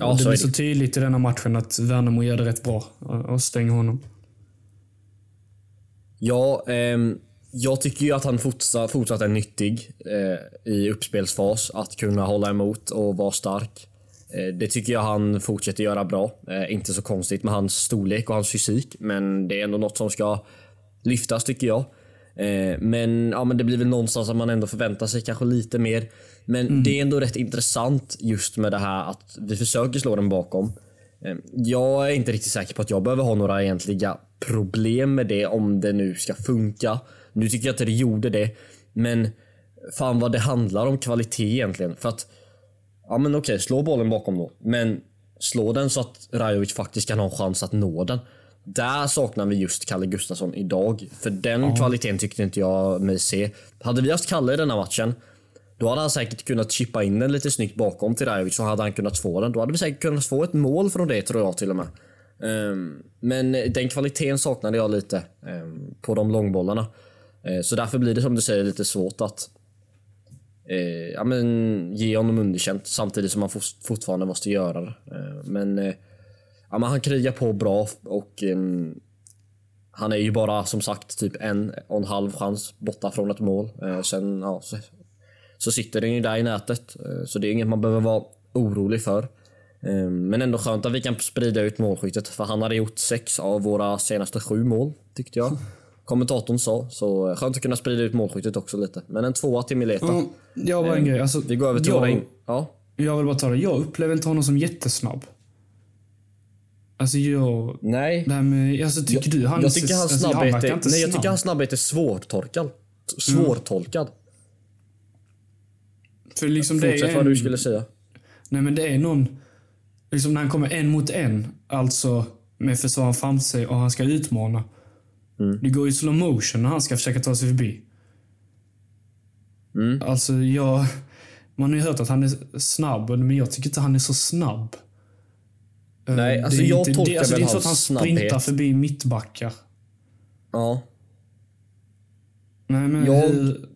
Ja, det blir så tydligt i denna matchen att Värnamo gör det rätt bra och stänger honom. Ja, ehm, jag tycker ju att han fortsatt, fortsatt är nyttig eh, i uppspelsfas. Att kunna hålla emot och vara stark. Eh, det tycker jag han fortsätter göra bra. Eh, inte så konstigt med hans storlek och hans fysik, men det är ändå något som ska lyftas tycker jag. Eh, men, ja, men det blir väl någonstans att man ändå förväntar sig kanske lite mer. Men mm. det är ändå rätt intressant just med det här att vi försöker slå den bakom. Eh, jag är inte riktigt säker på att jag behöver ha några egentliga problem med det om det nu ska funka. Nu tycker jag att det gjorde det, men fan vad det handlar om kvalitet egentligen. För att, ja men okej, slå bollen bakom då. Men slå den så att Rajovic faktiskt kan ha en chans att nå den. Där saknar vi just Kalle Gustafsson idag. För den mm. kvaliteten tyckte inte jag mig se. Hade vi haft Kalle i denna matchen, då hade han säkert kunnat chippa in den lite snyggt bakom till Rajovic så hade han kunnat få den. Då hade vi säkert kunnat få ett mål från det tror jag till och med. Ehm, men den kvaliteten saknade jag lite ehm, på de långbollarna. Eh, så därför blir det som du säger lite svårt att eh, ja, men, ge honom underkänt samtidigt som man fortfarande måste göra det. Ehm, men, eh, ja, men han krigar på bra och han är ju bara som sagt typ en och en halv chans borta från ett mål. sen ja, så, så sitter den ju där i nätet. så det är inget man behöver vara orolig för. Ehm, men ändå skönt att vi kan sprida ut målskyttet för han hade gjort sex av våra senaste sju mål tyckte jag. kommentatorn sa. Så skönt att kunna sprida ut målskyttet också lite. Men en tvåa till Mileta. Ja, jag bara en grej. Alltså, Vi går över till jag, våra in... Ja. Jag vill bara ta det. Jag upplever inte honom som jättesnabb. Alltså jag... Nej. Det här med, alltså, tycker du han jag tycker hans alltså, snabbhet är, nej, jag tycker hans snabbhet är svårtolkad. Svårtolkad. För liksom det Fortsätt är vad en, du skulle säga. Nej men det är någon... Liksom när han kommer en mot en, alltså med försvararen framför sig och han ska utmana. Mm. Det går i slow motion när han ska försöka ta sig förbi. Mm. Alltså jag... Man har ju hört att han är snabb, men jag tycker inte han är så snabb. Eh, Nej, alltså jag inte, tolkar det, alltså, väl det är inte så att han sprintar snabbhet. förbi mittbackar. Ja. Nej, men Jag- hur,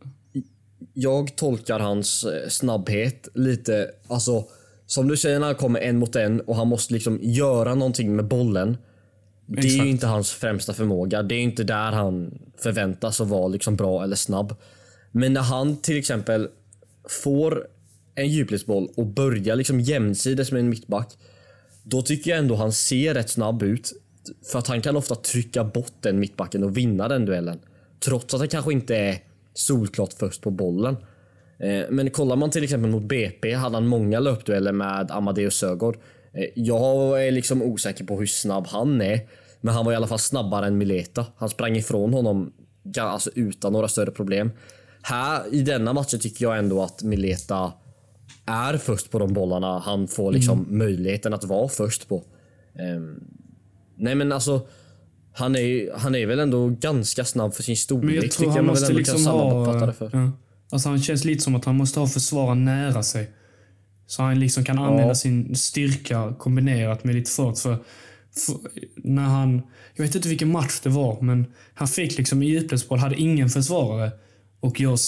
Jag tolkar hans eh, snabbhet lite, alltså som du säger när han kommer en mot en och han måste liksom göra någonting med bollen. Det är ju inte hans främsta förmåga. Det är inte där han förväntas att vara liksom bra eller snabb. Men när han till exempel får en djupledsboll och börjar liksom jämsides med en mittback. Då tycker jag ändå han ser rätt snabb ut. För att han kan ofta trycka bort den mittbacken och vinna den duellen. Trots att han kanske inte är solklart först på bollen. Eh, Men kollar man till exempel mot BP hade han många löpdueller med Amadeus Sögaard. Eh, Jag är liksom osäker på hur snabb han är. Men han var i alla fall snabbare än Mileta. Han sprang ifrån honom alltså utan några större problem. Här i denna matchen tycker jag ändå att Mileta är först på de bollarna han får liksom möjligheten att vara först på. Ehm, nej men alltså han är, han är väl ändå ganska snabb för sin storlek. men jag tror han måste liksom ha... det för. Ja. Alltså han känns lite som att han måste ha försvararen nära sig. Så han liksom kan använda sin styrka kombinerat med lite fart. För, för när han... Jag vet inte vilken match det var, men han fick liksom i djupledsboll, hade ingen försvarare. Och jag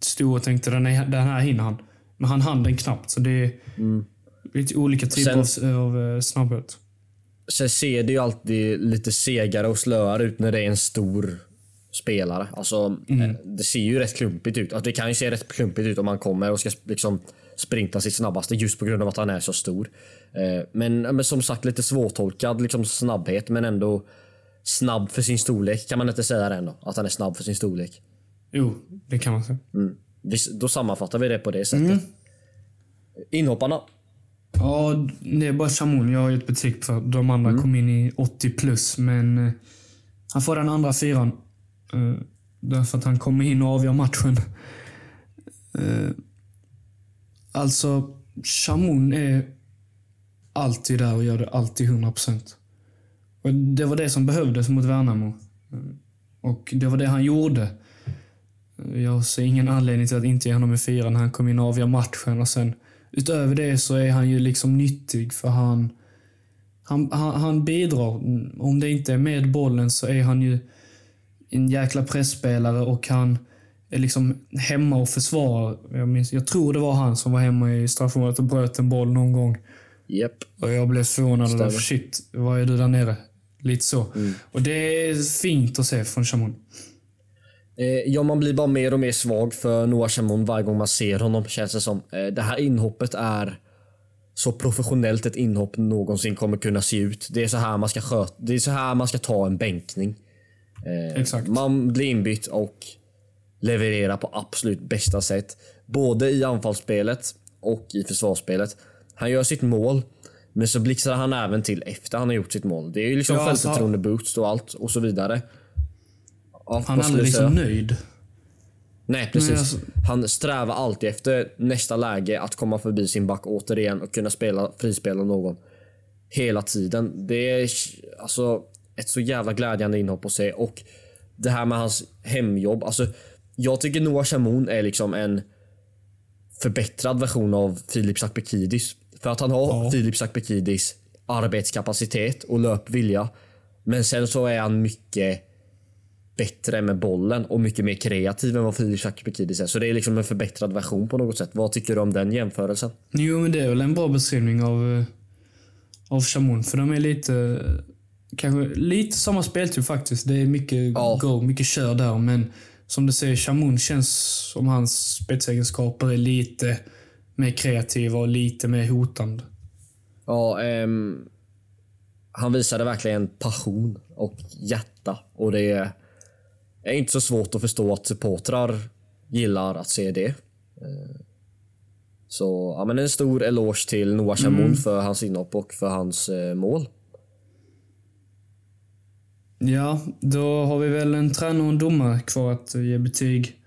stod och tänkte den, är, den här hinner han. Men han hann den knappt. Så det är lite olika typer Sen- av, av eh, snabbhet. Sen ser det ju alltid lite segare och slöare ut när det är en stor spelare. Alltså, Mm. Det ser ju rätt klumpigt ut. Alltså, det kan ju se rätt klumpigt ut om man kommer och ska liksom sprinta sitt snabbaste just på grund av att han är så stor. Eh, Men, men som sagt lite svårtolkad liksom snabbhet men ändå snabb för sin storlek. Kan man inte säga det ändå? Att han är snabb för sin storlek. Jo, det kan man säga. Mm. Då sammanfattar vi det på det sättet. Inhopparna. Ja, det är bara Chamoun jag har gett betyg för. De andra kom in i 80 plus, men eh, han får den andra fyran. Eh, därför att han kommer in och avgör matchen. Eh, alltså, Chamoun är alltid där och gör det alltid 100%. Och det var det som behövdes mot Värnamo. Eh, och det var det han gjorde. Jag ser ingen anledning till att inte ge honom en fyra när han kom in och avgör matchen. Och sen utöver det så är han ju liksom nyttig för han, han, han, han bidrar. Om det inte är med bollen så är han ju en jäkla pressspelare och han är liksom hemma och försvarar. Jag, minns, jag tror det var han som var hemma i straffområdet och bröt en boll någon gång. Japp. Och jag blev förvånad. Stämmer. Över, Shit, vad är du där nere? Lite så. Och det är fint att se från Chamon. Eh, ja, man blir bara mer och mer svag för Noah Chamon varje gång man ser honom känns det som. Eh, det här inhoppet är så professionellt ett inhopp någonsin kommer kunna se ut. Det är så här man ska sköta, det är så här man ska ta en bänkning. Eh, Exakt. Man blir inbytt och levererar på absolut bästa sätt. Både i anfallsspelet och i försvarsspelet. Han gör sitt mål, men så blixtrar han även till efter han har gjort sitt mål. Det är ju liksom Ja, alltså- självförtroende boost och allt och så vidare. Ja, Han är aldrig liksom nöjd. Nej precis. Alltså- Han strävar alltid efter nästa läge att komma förbi sin back återigen och kunna spela frispela någon. Hela tiden. Det är alltså ett så jävla glädjande inhopp att se och det här med hans hemjobb. Alltså, jag tycker Noah Chamoun är liksom en förbättrad version av Filip Sakbekidis. För att han har Ja. Filip Sakbekidis arbetskapacitet och löpvilja. Men sen så är han mycket bättre med bollen och mycket mer kreativ än vad Filip Sakbekidis är. Så det är liksom en förbättrad version på något sätt. Vad tycker du om den jämförelsen? Jo, men det är väl en bra beskrivning av, eh, av Chamon. För de är lite, kanske lite samma speltyp faktiskt. Det är mycket Ja. go, mycket kör där. Men som du säger, Chamon känns som hans spetsegenskaper är lite mer kreativa och lite mer hotande. Ja, ehm, han visade verkligen passion och hjärta och det är inte så svårt att förstå att supportrar gillar att se det. Eh, så ja, men en stor eloge till Noah Chamoun mm. för hans inhopp och för hans eh, mål. Ja, då har vi väl en tränare och en domare kvar att ge betyg.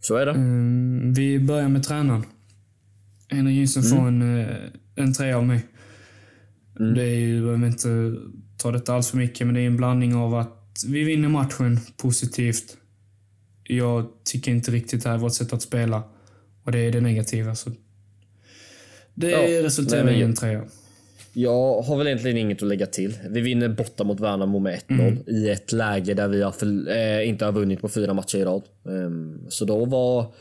Så är det. Mm, vi börjar med tränaren. Henrik Jönsson mm. får en, eh, en trea av mig. Mm. Det är ju, jag behöver inte ta detta alls för mycket, men det är en blandning av att vi vinner matchen positivt. Jag tycker inte riktigt det här är vårt sätt att spela. Och det är det negativa. Så det ja, resulterar i en trea. Jag har väl egentligen inget att lägga till. Vi vinner borta mot Värnamo med 1-0 mm. i ett läge där vi har för, äh, inte har vunnit på fyra matcher i rad. Um, så då var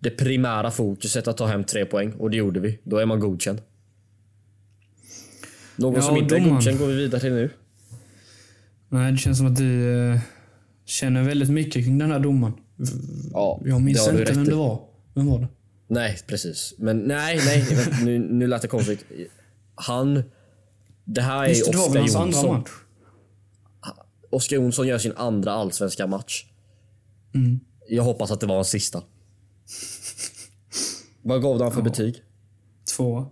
det primära fokuset att ta hem tre poäng och det gjorde vi. Då är man godkänd. Någon ja, som inte är godkänd går vi vidare till nu. Nej, det känns som att du äh, känner väldigt mycket kring den här domaren. Ja, jag minns inte vem det var. Vem var det? Nej, precis. Men nej, nej. nu, nu lät det konstigt. Han... Det här är Just det, Oskar Jonsson. Andra match. Oskar Jonsson gör sin andra allsvenska match. Mm. Jag hoppas att det var en sista. Vad gav du han för ja. betyg? Två.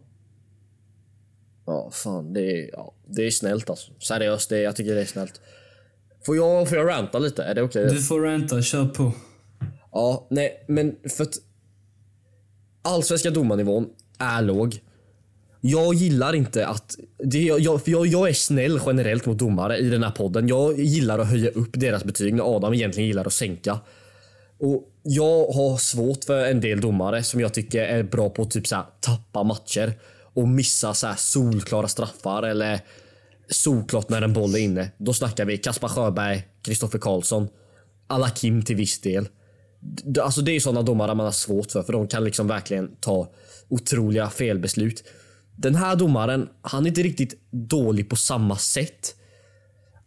Ja, fan. Det är, ja, det är snällt alltså. Seriöst, det, jag tycker det är snällt. Får jag, får jag ranta lite? Är det okej? Okay? Du får ranta, kör på. Ja, nej, men för att allsvenska domarnivån är låg. Jag gillar inte att... Det, jag, för jag, jag är snäll generellt mot domare i den här podden. Jag gillar att höja upp deras betyg när Adam egentligen gillar att sänka. Och Jag har svårt för en del domare som jag tycker är bra på att typ så här, tappa matcher och missa så här solklara straffar eller solklart när en boll är inne. Då snackar vi Kaspar Sjöberg, Kristoffer Karlsson, Alakim till viss del. Alltså det är sådana domare man har svårt för, för de kan liksom verkligen ta otroliga felbeslut. Den här domaren, han är inte riktigt dålig på samma sätt.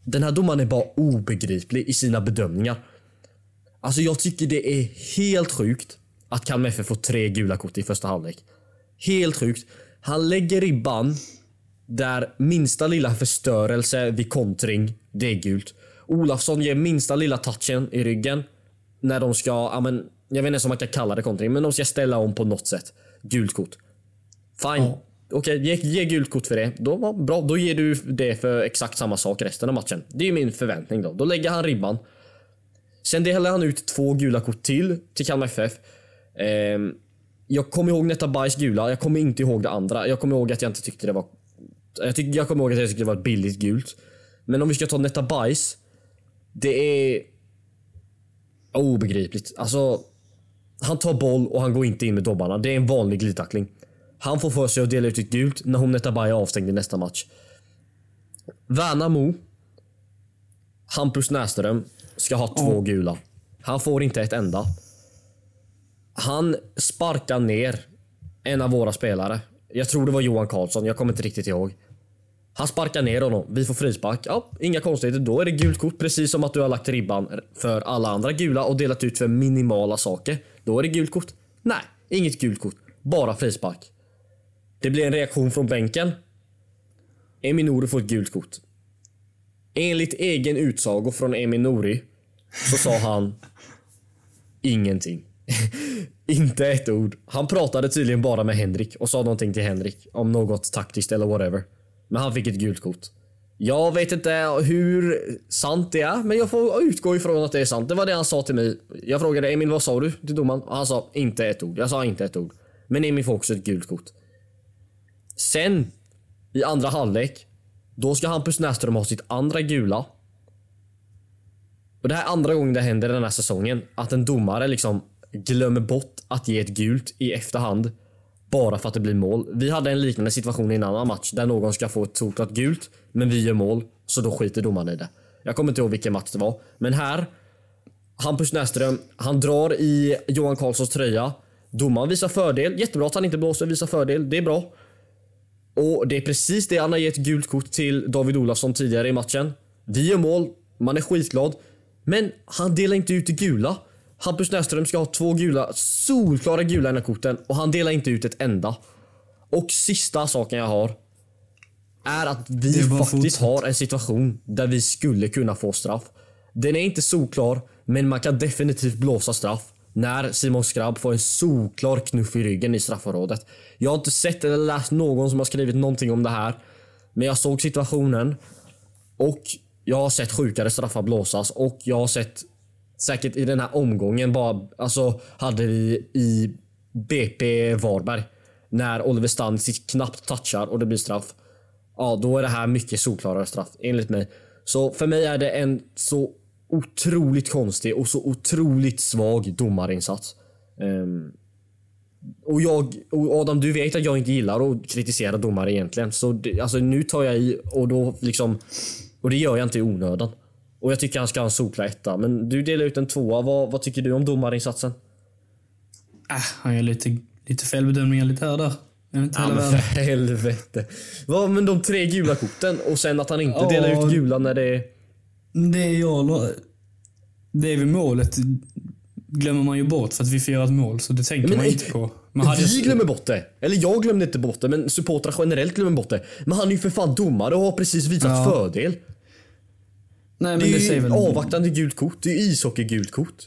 Den här domaren är bara obegriplig i sina bedömningar. Alltså jag tycker det är helt sjukt att Kalmar FF får tre gula kort i första halvlek. Helt sjukt. Han lägger ribban där minsta lilla förstörelse vid kontring, det är gult. Olafsson ger minsta lilla touchen i ryggen när de ska, ja men, jag vet inte om man kan kalla det kontring, men de ska ställa om på något sätt. Gult kort. Fine. Ja. Okej, okay, ge, ge gult kort för det. Då var bra. Då ger du det för exakt samma sak resten av matchen. Det är min förväntning då. Då lägger han ribban. Sen delar han ut två gula kort till till Kalmar FF. Eh, jag kommer ihåg Netta Bajs gula. Jag kommer inte ihåg det andra. Jag kommer ihåg att jag inte tyckte det var... Jag, tyck, jag kommer ihåg att jag tyckte det var ett billigt gult. Men om vi ska ta Netta Bajs. Det är Obegripligt. Alltså, han tar boll och han går inte in med dobbarna. Det är en vanlig glidtackling. Han får för sig att dela ut ett gult när hon Netabay är avstängd i nästa match. Värnamo. Hampus Näsström ska ha två oh. gula. Han får inte ett enda. Han sparkar ner en av våra spelare. Jag tror det var Johan Karlsson, jag kommer inte riktigt ihåg. Han sparkar ner honom. Vi får frispark. Ja, inga konstigheter. Då är det gult kort. Precis som att du har lagt ribban för alla andra gula och delat ut för minimala saker. Då är det gult kort. Nej, inget gult kort. Bara frispark. Det blir en reaktion från bänken. Emin Nouri får ett gult kort. Enligt egen utsago från Emin Nouri så sa han ingenting. Inte ett ord. Han pratade tydligen bara med Henrik och sa någonting till Henrik om något taktiskt eller whatever. Men han fick ett gult kort. Jag vet inte hur sant det är, men jag får utgå ifrån att det är sant. Det var det han sa till mig. Jag frågade Emil, vad sa du till domaren? Han sa inte ett ord. Jag sa inte ett ord. Men Emil får också ett gult kort. Sen, i andra halvlek, då ska Hampus Näsström ha sitt andra gula. Och Det här är andra gången det händer den här säsongen. Att en domare liksom glömmer bort att ge ett gult i efterhand bara för att det blir mål. Vi hade en liknande situation i en annan match där någon ska få ett solklart gult, men vi gör mål, så då skiter domaren i det. Jag kommer inte ihåg vilken match det var, men här Hampus Näsström, han drar i Johan Karlssons tröja. Domaren visar fördel. Jättebra att han inte blåser visar fördel. Det är bra. Och Det är precis det han har gett gult kort till David Olafsson tidigare i matchen. Vi gör mål, man är skitglad. Men han delar inte ut det gula. Hampus Näsström ska ha två gula, solklara gula i den korten och han delar inte ut ett enda. Och sista saken jag har är att vi faktiskt har en situation där vi skulle kunna få straff. Den är inte solklar, men man kan definitivt blåsa straff när Simon Skrabb får en solklar knuff i ryggen i straffområdet. Jag har inte sett eller läst någon som har skrivit någonting om det här. Men jag såg situationen och jag har sett sjukare straffar blåsas och jag har sett säkert i den här omgången bara, alltså hade vi i BP Varberg när Oliver Stanisic knappt touchar och det blir straff. Ja, då är det här mycket solklarare straff enligt mig. Så för mig är det en så otroligt konstig och så otroligt svag domarinsats. Um, och jag, och Adam du vet att jag inte gillar att kritisera domare egentligen. Så det, alltså nu tar jag i och då liksom... Och det gör jag inte i onödan. Och jag tycker han ska ha en solklar etta. Men du delar ut en tvåa. Vad, vad tycker du om domarinsatsen? Äh, han gör lite, lite felbedömningar lite här och där. Ja, men för helvete. Vad, men de tre gula korten och sen att han inte delar ut gula när det är... Det jag... Det är vid målet glömmer man ju bort för att vi får göra ett mål, så det tänker men, man inte på. Men vi jag... glömmer bort det. Eller jag glömde inte bort det, men supportrar generellt glömmer bort det. Men han är ju för fan domare och har precis visat ja. fördel. Nej, det är det ju väl... avvaktande gult kort. Det är ju ishockeygult kort.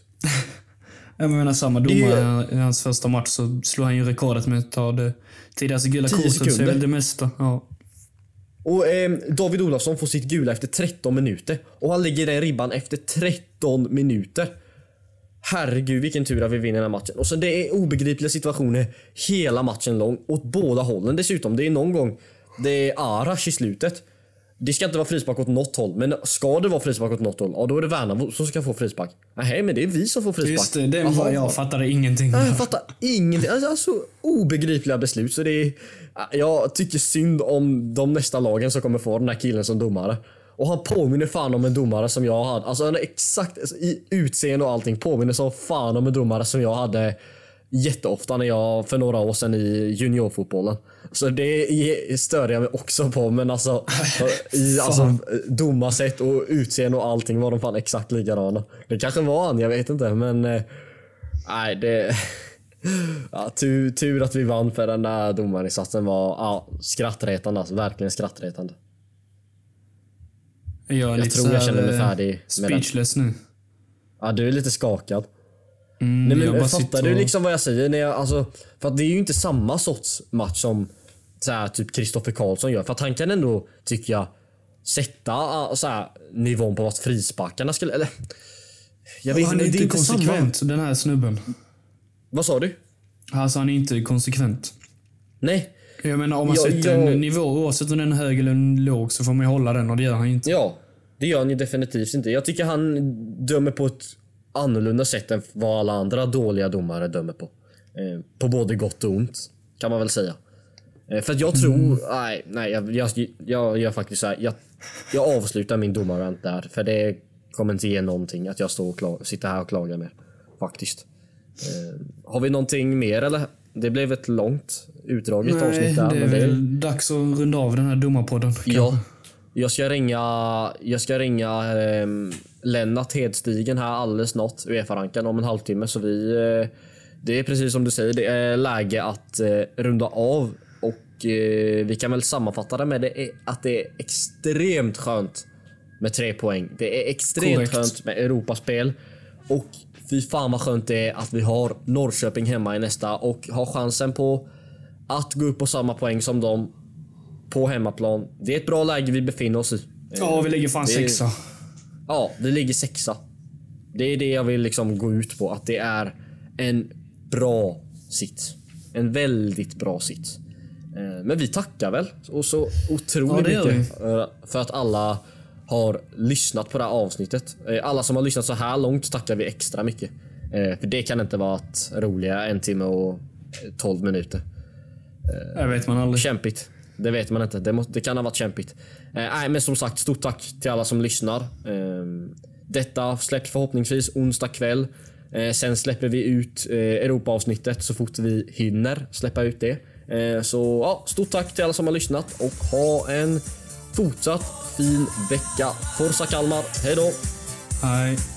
jag menar samma domare i hans första match så slog han ju rekordet med att ta det tidigaste gula kortet. Så är väl det mesta. Ja. Och eh, David Olofsson får sitt gula efter 13 minuter. Och han lägger den ribban efter 13 minuter. Herregud vilken tur att vi vinner den här matchen. Och så det är obegripliga situationer hela matchen lång. Åt båda hållen dessutom. Det är någon gång det är Arash i slutet. Det ska inte vara frispark åt något håll. Men ska det vara frispark åt något håll, ja då är det Värnamo som ska få frispark. Nej men det är vi som får frispark. Just det, det var jag fattade ingenting. Jag fattar ingenting. Alltså, alltså obegripliga beslut. Så det är, jag tycker synd om de nästa lagen som kommer få den här killen som domare. Och han påminner fan om en domare som jag hade. Alltså han är exakt i utseende och allting påminner som fan om en domare som jag hade jätteofta när jag för några år sedan i juniorfotbollen. Så det störde jag mig också på men alltså i alltså, domarsätt och utseende och allting var de fan exakt likadana. Det kanske var han, jag vet inte men eh, nej det Ja, tur, tur att vi vann för den där domarinsatsen var ja, skrattretande. Alltså, verkligen skrattretande. Jag, jag tror jag känner mig färdig speechless nu. Ja, du är lite skakad. Mm, Nej, men fattar du liksom vad jag säger? När jag, alltså, för att det är ju inte samma sorts match som så här, typ Kristoffer Karlsson gör. För att han kan ändå, tycker jag, sätta så här, nivån på vad frisparkarna skulle... Eller, jag vet, han är inte konsekvent, samma. den här snubben. Vad sa du? Alltså, han är inte konsekvent. Nej. Jag menar, om man jag, sätter jag... en nivå, oavsett om den är hög eller låg, så får man ju hålla den och det gör han inte. Ja, det gör han ju definitivt inte. Jag tycker han dömer på ett annorlunda sätt än vad alla andra dåliga domare dömer på. Eh, på både gott och ont, kan man väl säga. Eh, för att jag tror... Mm. Nej, nej jag, jag, jag gör faktiskt så här, jag, jag avslutar min domarrant där. För det kommer inte ge någonting att jag står och klag, sitter här och klagar mer. Faktiskt. Eh, har vi någonting mer eller? Det blev ett långt utdraget nej, avsnitt där. det är väl det... dags att runda av den här domarpodden. Ja. Jag ska ringa, jag ska ringa eh, Lennart Hedstigen här alldeles snart. Uefa-rankan om en halvtimme. Så vi... Eh, det är precis som du säger, det är läge att eh, runda av. Och eh, vi kan väl sammanfatta det med det att det är extremt skönt med tre poäng. Det är extremt Correct. skönt med Europaspel. Och fy fan vad skönt det är att vi har Norrköping hemma i nästa och har chansen på att gå upp på samma poäng som dem på hemmaplan. Det är ett bra läge vi befinner oss i. Ja, vi ligger fan sexa. Ja, vi ligger sexa. Det är det jag vill liksom gå ut på. Att det är en bra sits. En väldigt bra sits. Eh, men vi tackar väl och så otroligt ja, mycket eh, för att alla har lyssnat på det här avsnittet. Eh, alla som har lyssnat så här långt tackar vi extra mycket. För det kan inte vara ett roliga en timme och 12 minuter. Det vet man aldrig. Kämpigt. Det vet man inte. Det kan ha varit kämpigt. Eh, nej, men som sagt, stort tack till alla som lyssnar. Ehm, detta släpps förhoppningsvis onsdag kväll. Eh, sen släpper vi ut eh, Europa-avsnittet så fort vi hinner släppa ut det. Så ja, stort tack till alla som har lyssnat och ha en fortsatt fin vecka. Forza Kalmar, hej då! Hej.